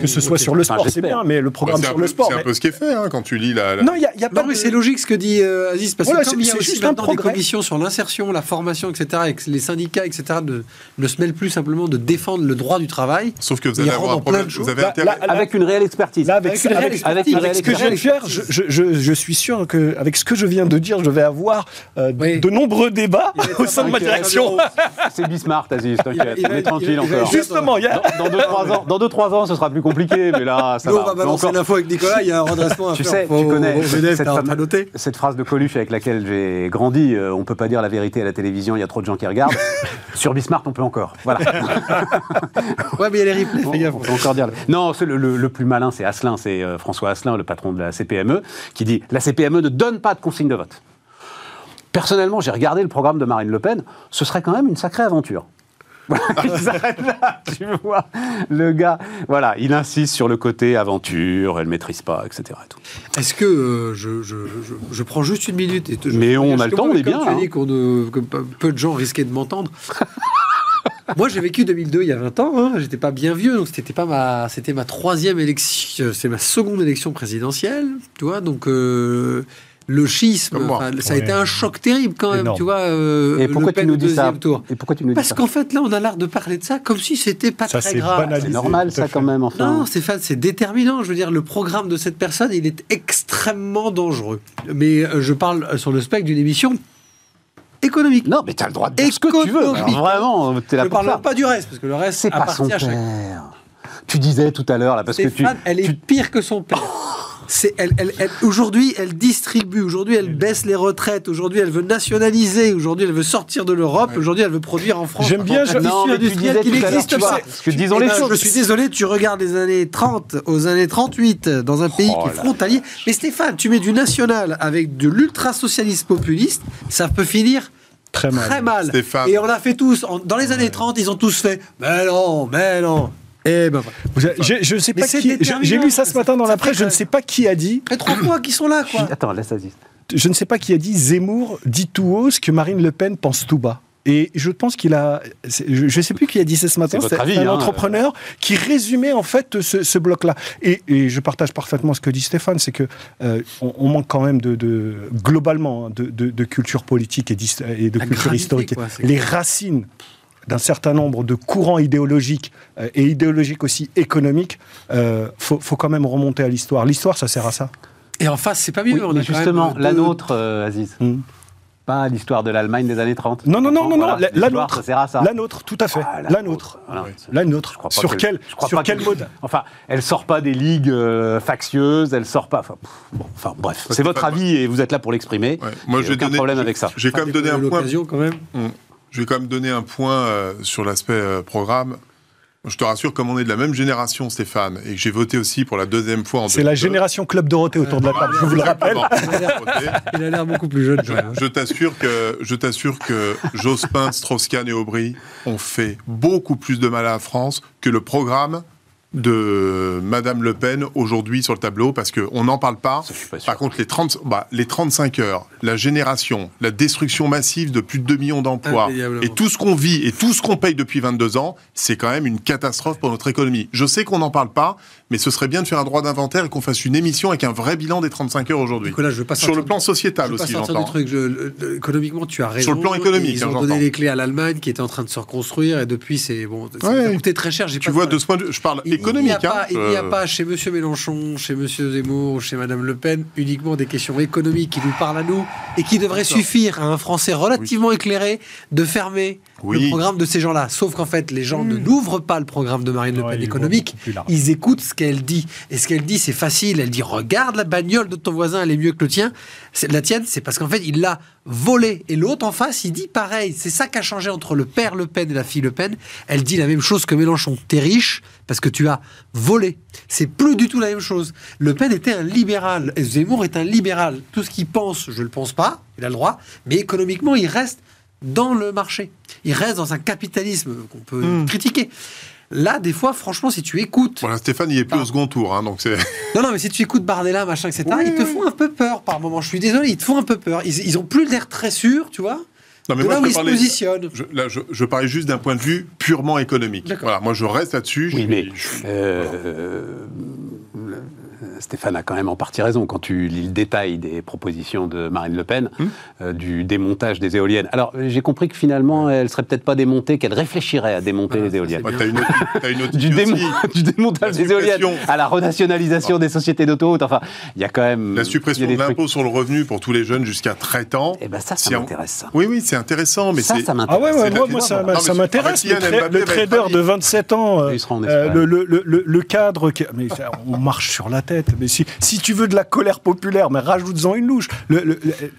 que ce soit sur le sport, c'est bien, mais le programme sur le sport. C'est un peu ce qui est fait hein, quand tu lis la. Non, il y a, pas. mais c'est logique ce que dit euh, Aziz parce que comme il y a aussi maintenant des commissions sur l'insertion, la formation, etc., et les syndicats, etc., ne se mêlent plus simplement de défendre le droit du travail. Sauf que vous allez avoir un problème. Vous avez avec une réelle expertise. avec, ce que je viens de faire, je, suis sûr qu'avec ce que je viens de dire, je vais avoir euh, de nombreux débats au sein de ma direction. C'est Bismarck, Aziz, t'inquiète. On tranquille encore. Justement, il y a... Dans 2-3 ans, ce sera plus compliqué, mais là, ça va. On va balancer l'info avec Nicolas, il y a un redressement à tu Sais, tu connais cette phrase de Coluche avec laquelle j'ai grandi, euh, on peut pas dire la vérité à la télévision, il y a trop de gens qui regardent. Sur Bismarck, on peut encore. Voilà. ouais, mais il y a les replays, on peut encore dire. Non, le, plus malin, c'est Asselin, c'est euh, François Asselin, le patron de la CPME, qui dit la CPME ne donne pas de consigne de vote. Personnellement, j'ai regardé le programme de Marine Le Pen, ce serait quand même une sacrée aventure. il s'arrête là, tu vois. Le gars, voilà, il insiste sur le côté aventure, elle ne maîtrise pas, etc. Est-ce que euh, je, je, prends juste une minute et Mais on a le temps, on est bien. Tu hein. dit que peu de gens risquaient de m'entendre. Moi, j'ai vécu 2002 il y a 20 ans. Hein. J'étais pas bien vieux, donc c'était pas ma, c'était ma troisième élection, c'est ma seconde élection présidentielle, tu vois. Donc euh, le schisme, ça a été un choc terrible quand même, tu vois. Euh, et pourquoi tu nous dis ça Et pourquoi tu nous Parce qu'en fait, là, on a l'air de parler de ça comme si c'était pas très grave. C'est normal, ça, quand même. Enfin. Non, c'est c'est déterminant. Je veux dire, le programme de cette personne, il est extrêmement dangereux. Mais euh, je parle sur le spectre d'une émission économique. Non, mais tu as le droit de dire ce que tu veux. vraiment, es là Je ne parle pas du reste, parce que le reste, c'est pas son père. Tu disais tout à l'heure, là, parce que tu. Elle est pire que son père. Elle, aujourd'hui, elle distribue, aujourd'hui, elle baisse les retraites, aujourd'hui, elle veut nationaliser, aujourd'hui, elle veut sortir de l'Europe, aujourd'hui, elle veut produire en France. J'aime bien, je non, mais tu disais qui n'existe pas. Que disons les eh ben, choses. Je suis désolé, tu regardes les années 30 aux années 38 dans un pays oh qui est frontalier. Mais Stéphane, tu mets du national avec de l'ultra-socialiste populiste, ça peut finir Très mal. Très mal. Et on l'a fait tous. dans les années 30, ils ont tous fait Mais non, mais non. Eh ben Je, sais pas qui. J'ai lu ça ce matin dans la presse. Je ne sais pas qui a dit. Les trois mois qui sont là, quoi. Attends, laisse Aziz. Je ne sais pas qui a dit Zemmour dit tout haut ce que Marine Le Pen pense tout bas. Et je pense qu'il a, je ne sais plus qui a dit ça ce matin, c'est un hein, entrepreneur qui résumait en fait ce, bloc-là. Et, je partage parfaitement ce que dit Stéphane, c'est que euh, on, manque quand même de, globalement hein, de, culture politique et, de culture historique. Les racines d'un certain nombre de courants idéologiques euh, et idéologiques aussi économiques, il euh, faut, quand même remonter à l'histoire. L'histoire, ça sert à ça. Et en face, c'est pas mieux. on a justement, la nôtre, Aziz. Hmm pas l'histoire de l'Allemagne des années 30 Non, non, non, non, non, la, nôtre. La nôtre, tout à fait. Ah, la, nôtre. La nôtre. sur quel, sur quel mode? Enfin, elle sort pas des ligues euh, factieuses, elle sort pas. Enfin, bon, enfin bref, c'est votre avis et vous êtes là pour l'exprimer. Moi, j'ai aucun problème avec ça. J'ai quand même donné un point. quand même. Hum. Je vais quand même donner un point euh, sur l'aspect euh, programme. Je te rassure, comme on est de la même génération, Stéphane, et que j'ai voté aussi pour la deuxième fois en C'est la génération Club Dorothée autour de la table, je vous le rappelle. Il a l'air beaucoup plus jeune. Je, t'assure que, je t'assure que Jospin, Strauss-Kahn et Aubry ont fait beaucoup plus de mal à la France que le programme de Madame Le Pen aujourd'hui sur le tableau parce qu'on n'en parle pas. Par contre, les, 30, bah, les 35 heures, la génération, la destruction massive de plus de 2 millions d'emplois et tout ce qu'on vit et tout ce qu'on paye depuis 22 ans, c'est quand même une catastrophe pour notre économie. Je sais qu'on n'en parle pas, mais ce serait bien de faire un droit d'inventaire et qu'on fasse une émission avec un vrai bilan des 35 heures aujourd'hui. Sur le plan sociétal aussi, j'entends. économiquement, tu as raison. Sur le plan économique, Ils ont hein, donné les clés à l'Allemagne qui était en train de se reconstruire et depuis, c'est bon, ça a coûté très cher. Tu vois, de ce point de vue, je parle économique. Il n'y a, pas chez M. Mélenchon, chez M. Zemmour, chez Mme Le Pen uniquement des questions économiques qui nous parlent à nous et qui devraient suffire à un Français relativement éclairé de fermer le programme de ces gens-là. Sauf qu'en fait, les gens ne n'ouvrent pas le programme de Marine Le Pen économique. Ils écoutent ce qu'elle dit. Et ce qu'elle dit, c'est facile. Elle dit Regarde la bagnole de ton voisin, elle est mieux que le tien. La tienne, c'est parce qu'en fait, il l'a volée. Et l'autre en face, il dit pareil. C'est ça qui a changé entre le père Le Pen et la fille Le Pen. Elle dit la même chose que Mélenchon. T'es riche parce que tu as volé. C'est plus du tout la même chose. Le Pen était un libéral. Et Zemmour est un libéral. Tout ce qu'il pense, je ne le pense pas. Il a le droit. Mais économiquement, il reste dans le marché. Il reste dans un capitalisme qu'on peut hmm. critiquer. Là, des fois, franchement, si tu écoutes. Voilà, Stéphane, il est plus au second tour, hein, donc c'est. Non, non, mais si tu écoutes Bardella, machin, etc., ils te font un peu peur par moment. Je suis désolé, ils te font un peu peur. Ils, ils ont plus l'air très sûrs, tu vois. Non, mais moi, là où ils se positionnent. Je, là, je, parlais juste d'un point de vue purement économique. Voilà, moi, je reste là-dessus. Oui, mais. Euh, Stéphane a quand même en partie raison quand tu lis le détail des propositions de Marine Le Pen, hum. euh, du démontage des éoliennes. Alors, j'ai compris que finalement, elle serait peut-être pas démontée, qu'elle réfléchirait à démonter les éoliennes. du, démontage des éoliennes à la renationalisation des sociétés d'autoroute. Enfin, il y a quand même. La suppression de l'impôt sur le revenu pour tous les jeunes jusqu'à 30 ans. Eh ben ça, ça m'intéresse. Oui, oui, c'est intéressant, mais ça, ça m'intéresse. Ah ouais, moi, ça, m'intéresse. Le, trader de 27 ans, euh, euh, le, cadre, mais on marche sur la tête. Mais si, si tu veux de la colère populaire, mais rajoute-en une louche.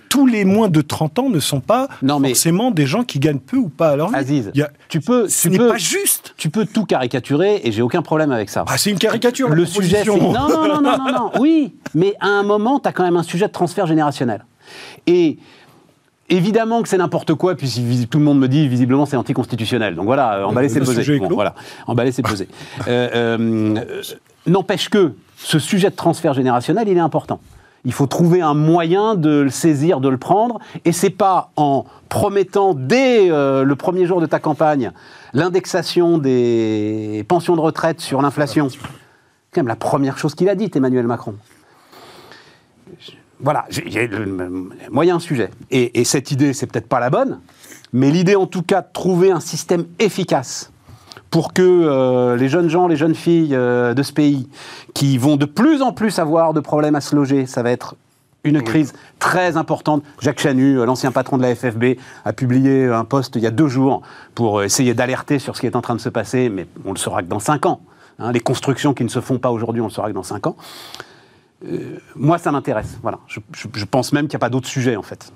tous les moins de 30 ans ne sont pas forcément des gens qui gagnent peu ou pas. Alors, Aziz, tu peux, ce n'est pas juste. Tu peux tout caricaturer et j'ai aucun problème avec ça. Ah, c'est une caricature. Le sujet, non, non, non, non, non, non, oui, mais à un moment, tu as quand même un sujet de transfert générationnel. Et Évidemment que c'est n'importe quoi, puis tout le monde me dit visiblement c'est anticonstitutionnel. Donc voilà, emballer c'est peser. Bon, voilà, emballer c'est. Euh, euh, N'empêche que ce sujet de transfert générationnel, il est important. Il faut trouver un moyen de le saisir, de le prendre, et c'est pas en promettant dès euh, le premier jour de ta campagne l'indexation des pensions de retraite sur l'inflation. C'est quand même la première chose qu'il a dit, Emmanuel Macron. Voilà, il y a moyen sujet. Et, et cette idée, c'est peut-être pas la bonne, mais l'idée en tout cas de trouver un système efficace pour que euh, les jeunes gens, les jeunes filles euh, de ce pays, qui vont de plus en plus avoir de problèmes à se loger, ça va être une crise très importante. Jacques Chanu, euh, l'ancien patron de la FFB, a publié un post il y a deux jours pour essayer d'alerter sur ce qui est en train de se passer, mais on le saura que dans cinq ans. Hein. les constructions qui ne se font pas aujourd'hui, on le saura que dans cinq ans. moi, ça m'intéresse. Voilà. Je, pense même qu'il n'y a pas d'autre sujet, en fait,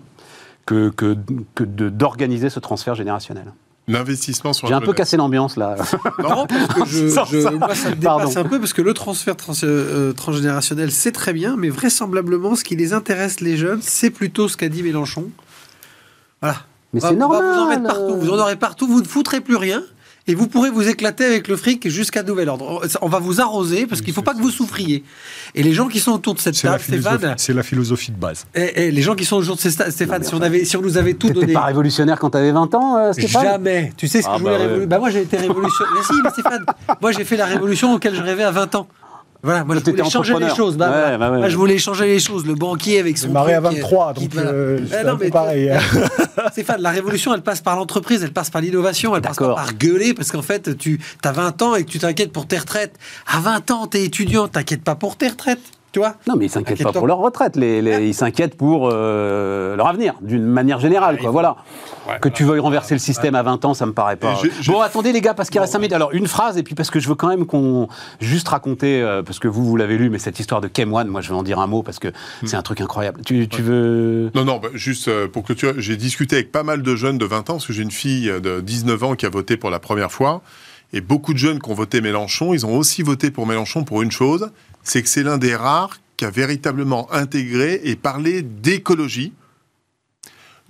que, que, que d'organiser ce transfert générationnel. L'investissement sur J'ai un peu cassé l'ambiance là. Non, parce que je, moi, ça me dépasse un peu parce que le transfert euh, transgénérationnel, c'est très bien, mais vraisemblablement, ce qui les intéresse, les jeunes, c'est plutôt ce qu'a dit Mélenchon. Voilà. Mais c'est normal. vous en partout. Vous en aurez partout. Vous ne foutrez plus rien et vous pourrez vous éclater avec le fric jusqu'à nouvel ordre. On va vous arroser parce qu'il ne faut pas que vous souffriez. Et les gens qui sont autour de cette table, Stéphane. C'est la philosophie de base. Et, les gens qui sont autour de cette table, Stéphane, si, on avait, si on nous avait tout donné. pas révolutionnaire quand tu avais 20 ans, euh, Stéphane? Jamais. Tu sais ce que ah je voulais bah révolutionner bah Moi, j'ai été révolutionnaire. mais si, mais Stéphane, moi, j'ai fait la révolution auquel je rêvais à 20 ans. Voilà, moi je voulais changer les choses. Bah, bah moi, je voulais changer les choses. Le banquier avec son. Marié à 23, donc euh, c'est pareil. Stéphane, la révolution, elle passe par l'entreprise, elle passe par l'innovation, elle passe pas par gueuler, parce qu'en fait, tu as 20 ans et que tu t'inquiètes pour tes retraites. À 20 ans, tu es étudiant, t'inquiètes pas pour tes retraites. Tu vois Non, mais ils s'inquiètent pas pour leur retraite. Les, les, ils s'inquiètent pour euh, leur avenir, d'une manière générale. Quoi, voilà. Ouais, que tu veuilles renverser le système à 20 ans, ça me paraît pas. Bon, attendez les gars, parce qu'il reste 5 minutes. Alors, une phrase, et puis parce que je veux quand même qu'on juste raconter, euh, parce que vous, vous l'avez lu, mais cette histoire de Kem One, moi je vais en dire un mot, parce que c'est un truc incroyable. Tu, tu veux... Non, non, bah, juste euh, pour que tu j'ai discuté avec pas mal de jeunes de 20 ans, parce que j'ai une fille de 19 ans qui a voté pour la première fois, et beaucoup de jeunes qui ont voté Mélenchon, ils ont aussi voté pour Mélenchon pour une chose, c'est que c'est l'un des rares qui a véritablement intégré et parlé d'écologie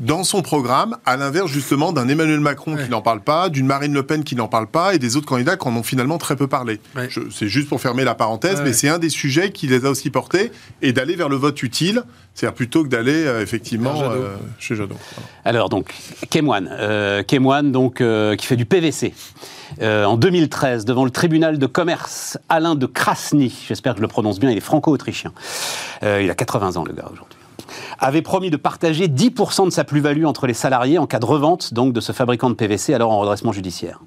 dans son programme, à l'inverse justement d'un Emmanuel Macron Ouais. qui n'en parle pas, d'une Marine Le Pen qui n'en parle pas, et des autres candidats qui en ont finalement très peu parlé. Ouais. C'est juste pour fermer la parenthèse, Ouais, mais ouais. c'est un des sujets qui les a aussi portés, et d'aller vers le vote utile, c'est-à-dire plutôt que d'aller euh, effectivement Jadot. euh, chez Jadot. Voilà. Alors donc, Kem One, euh, donc, euh, qui fait du PVC. Euh, en 2013, devant le tribunal de commerce, Alain de Krasny, j'espère que je le prononce bien, il est franco-autrichien. Euh, il a 80 ans, le gars, aujourd'hui. Avait promis de partager 10% de sa plus-value entre les salariés en cas de revente donc de ce fabricant de PVC, alors en redressement judiciaire.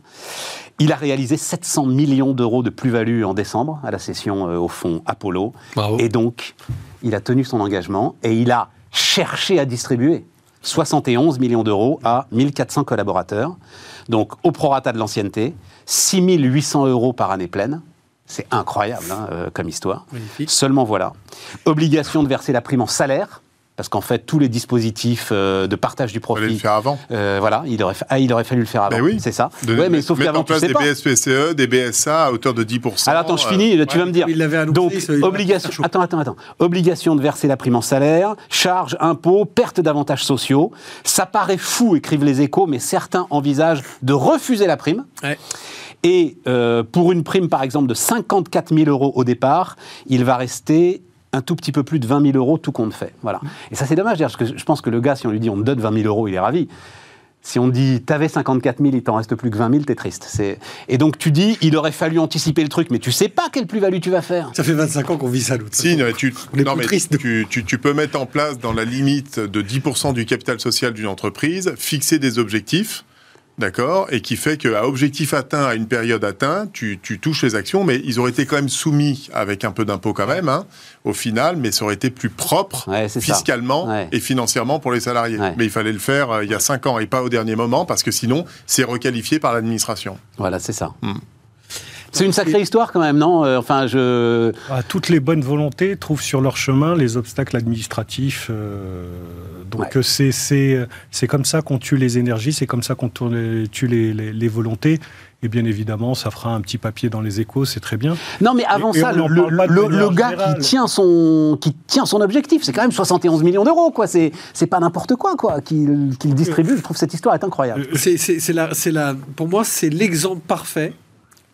Il a réalisé 700 millions d'euros de plus-value en décembre à la session euh, au fonds Apollo. Bravo. Et donc, il a tenu son engagement et il a cherché à distribuer 71 millions d'euros à 1400 collaborateurs. Donc, au prorata de l'ancienneté, 6800 euros par année pleine. C'est incroyable hein, euh, comme histoire. Magnifique. Seulement voilà. Obligation de verser la prime en salaire, parce qu'en fait, tous les dispositifs euh, de partage du Il fallait le profit. faire avant. euh, voilà, il aurait, fa- ah, il aurait fallu le faire avant. Ben oui. C'est ça. De- ouais, mais sauf qu'avant, tu des pas. BSPCE, des BSA à hauteur de 10%. Alors attends, je euh, finis, tu vas me dire. il l'avait annoncé, Donc, obligation, attends, attends, attends. Obligation de verser la prime en salaire, charges, impôts, perte d'avantages sociaux. Ça paraît fou, écrivent les échos, mais certains envisagent de refuser la prime. Ouais. Et euh, pour une prime, par exemple, de 54 000 euros au départ, il va rester un tout petit peu plus de 20 000 euros, tout compte fait. Voilà. Et ça, c'est dommage, parce que je pense que le gars, si on lui dit on te donne 20 000 euros, il est ravi. Si on dit t'avais 54 000, il t'en reste plus que 20 000, t'es triste. C'est- Et donc tu dis il aurait fallu anticiper le truc, mais tu sais pas quelle plus-value tu vas faire. Ça fait 25 ans qu'on vit ça, toute Si, façon. non, mais tu, On est non, plus mais triste. tu, tu- tu peux mettre en place dans la limite de 10% du capital social d'une entreprise, fixer des objectifs, d'accord, et qui fait qu'à objectif atteint, à une période atteinte, tu, tu touches les actions, mais ils auraient été quand même soumis avec un peu d'impôt quand même, hein, au final, mais ça aurait été plus propre Ouais, fiscalement Ouais. et financièrement pour les salariés. Ouais. Mais il fallait le faire euh, il y a 5 ans et pas au dernier moment, parce que sinon, c'est requalifié par l'administration. Voilà, c'est ça. Hmm. C'est une sacrée histoire quand même, non Euh, Enfin, je. Ah, toutes les bonnes volontés trouvent sur leur chemin les obstacles administratifs. euh, donc Ouais. euh, c'est c'est c'est comme ça qu'on tue les énergies, c'est comme ça qu'on tue les, les- les volontés. Et bien évidemment, ça fera un petit papier dans les échos, c'est très bien. Non, mais avant Et- ça, le, le- le gars générale. qui tient son qui tient son objectif, c'est quand même 71 millions d'euros, quoi. C'est c'est pas n'importe quoi, quoi, qu'il qu'il distribue. Je trouve cette histoire est incroyable. C'est, c'est- c'est la, c'est la, pour moi, c'est l'exemple parfait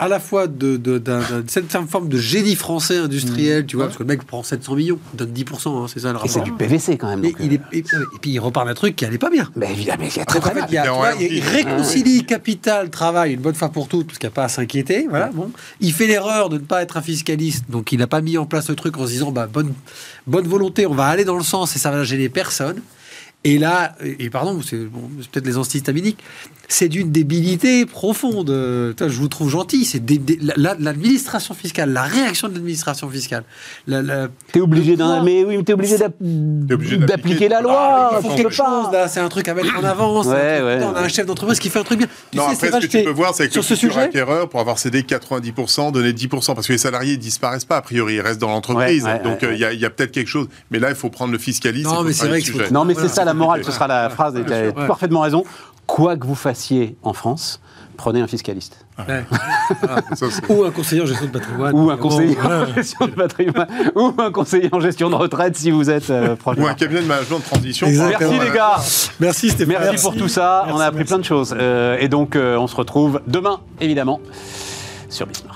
à la fois de, de- certaine forme de génie français industriel, tu vois, parce que le mec prend 700 millions, donne 10%, hein, c'est ça le Et rapport. c'est du PVC quand même. Et, il euh, est, et, et puis il repart d'un truc qui allait pas bien. Mais évidemment, il y a très très il, Et réconcilie capital, travail une bonne fois pour toutes, parce qu'il n'y a pas à s'inquiéter. Voilà, bon. Il fait l'erreur de ne pas être un fiscaliste, donc il n'a pas mis en place le truc en se disant bah, bonne, bonne volonté, on va aller dans le sens et ça va gêner personne. Et là, et et pardon, c'est bon, c'est peut-être les antihistaminiques, c'est d'une débilité profonde. Putain, je vous trouve gentil. C'est l'administration fiscale, la réaction de l'administration fiscale. La, la- T'es obligé d'un, mais oui, mais t'es obligé d'app- obligé d'appliquer d'appliquer. la Ah, loi. il il faut faut quelque chose c'est un truc à mettre en Ouais, ouais, putain, on a un chef d'entreprise qui fait un truc bien. Tu non, sais, après, c'est ce que tu peux voir, c'est que sur ce sujet. acquéreur, pour avoir cédé 90%, donner 10%, parce que les salariés ne disparaissent pas, a priori, ils restent dans l'entreprise. Ouais, Donc, ouais, euh, il y a, il y a peut-être quelque chose. Mais là, il faut prendre le fiscaliste. Non, mais c'est vrai. Non, mais c'est ça la morale. Ce sera la phrase. Parfaitement raison. Quoi que vous fassiez en France, prenez un fiscaliste. Ouais. Ça, c'est- Ou un conseiller en gestion de patrimoine. Ou un conseiller en gestion de patrimoine. Ou un conseiller en gestion de retraite si vous êtes euh, proche. Ou un cabinet de management de transition. Exactement. Merci les gars. Merci Stéphane. Merci, pour tout ça. on a appris plein de choses. Euh, et donc, euh, on se retrouve demain, évidemment, sur Bismart.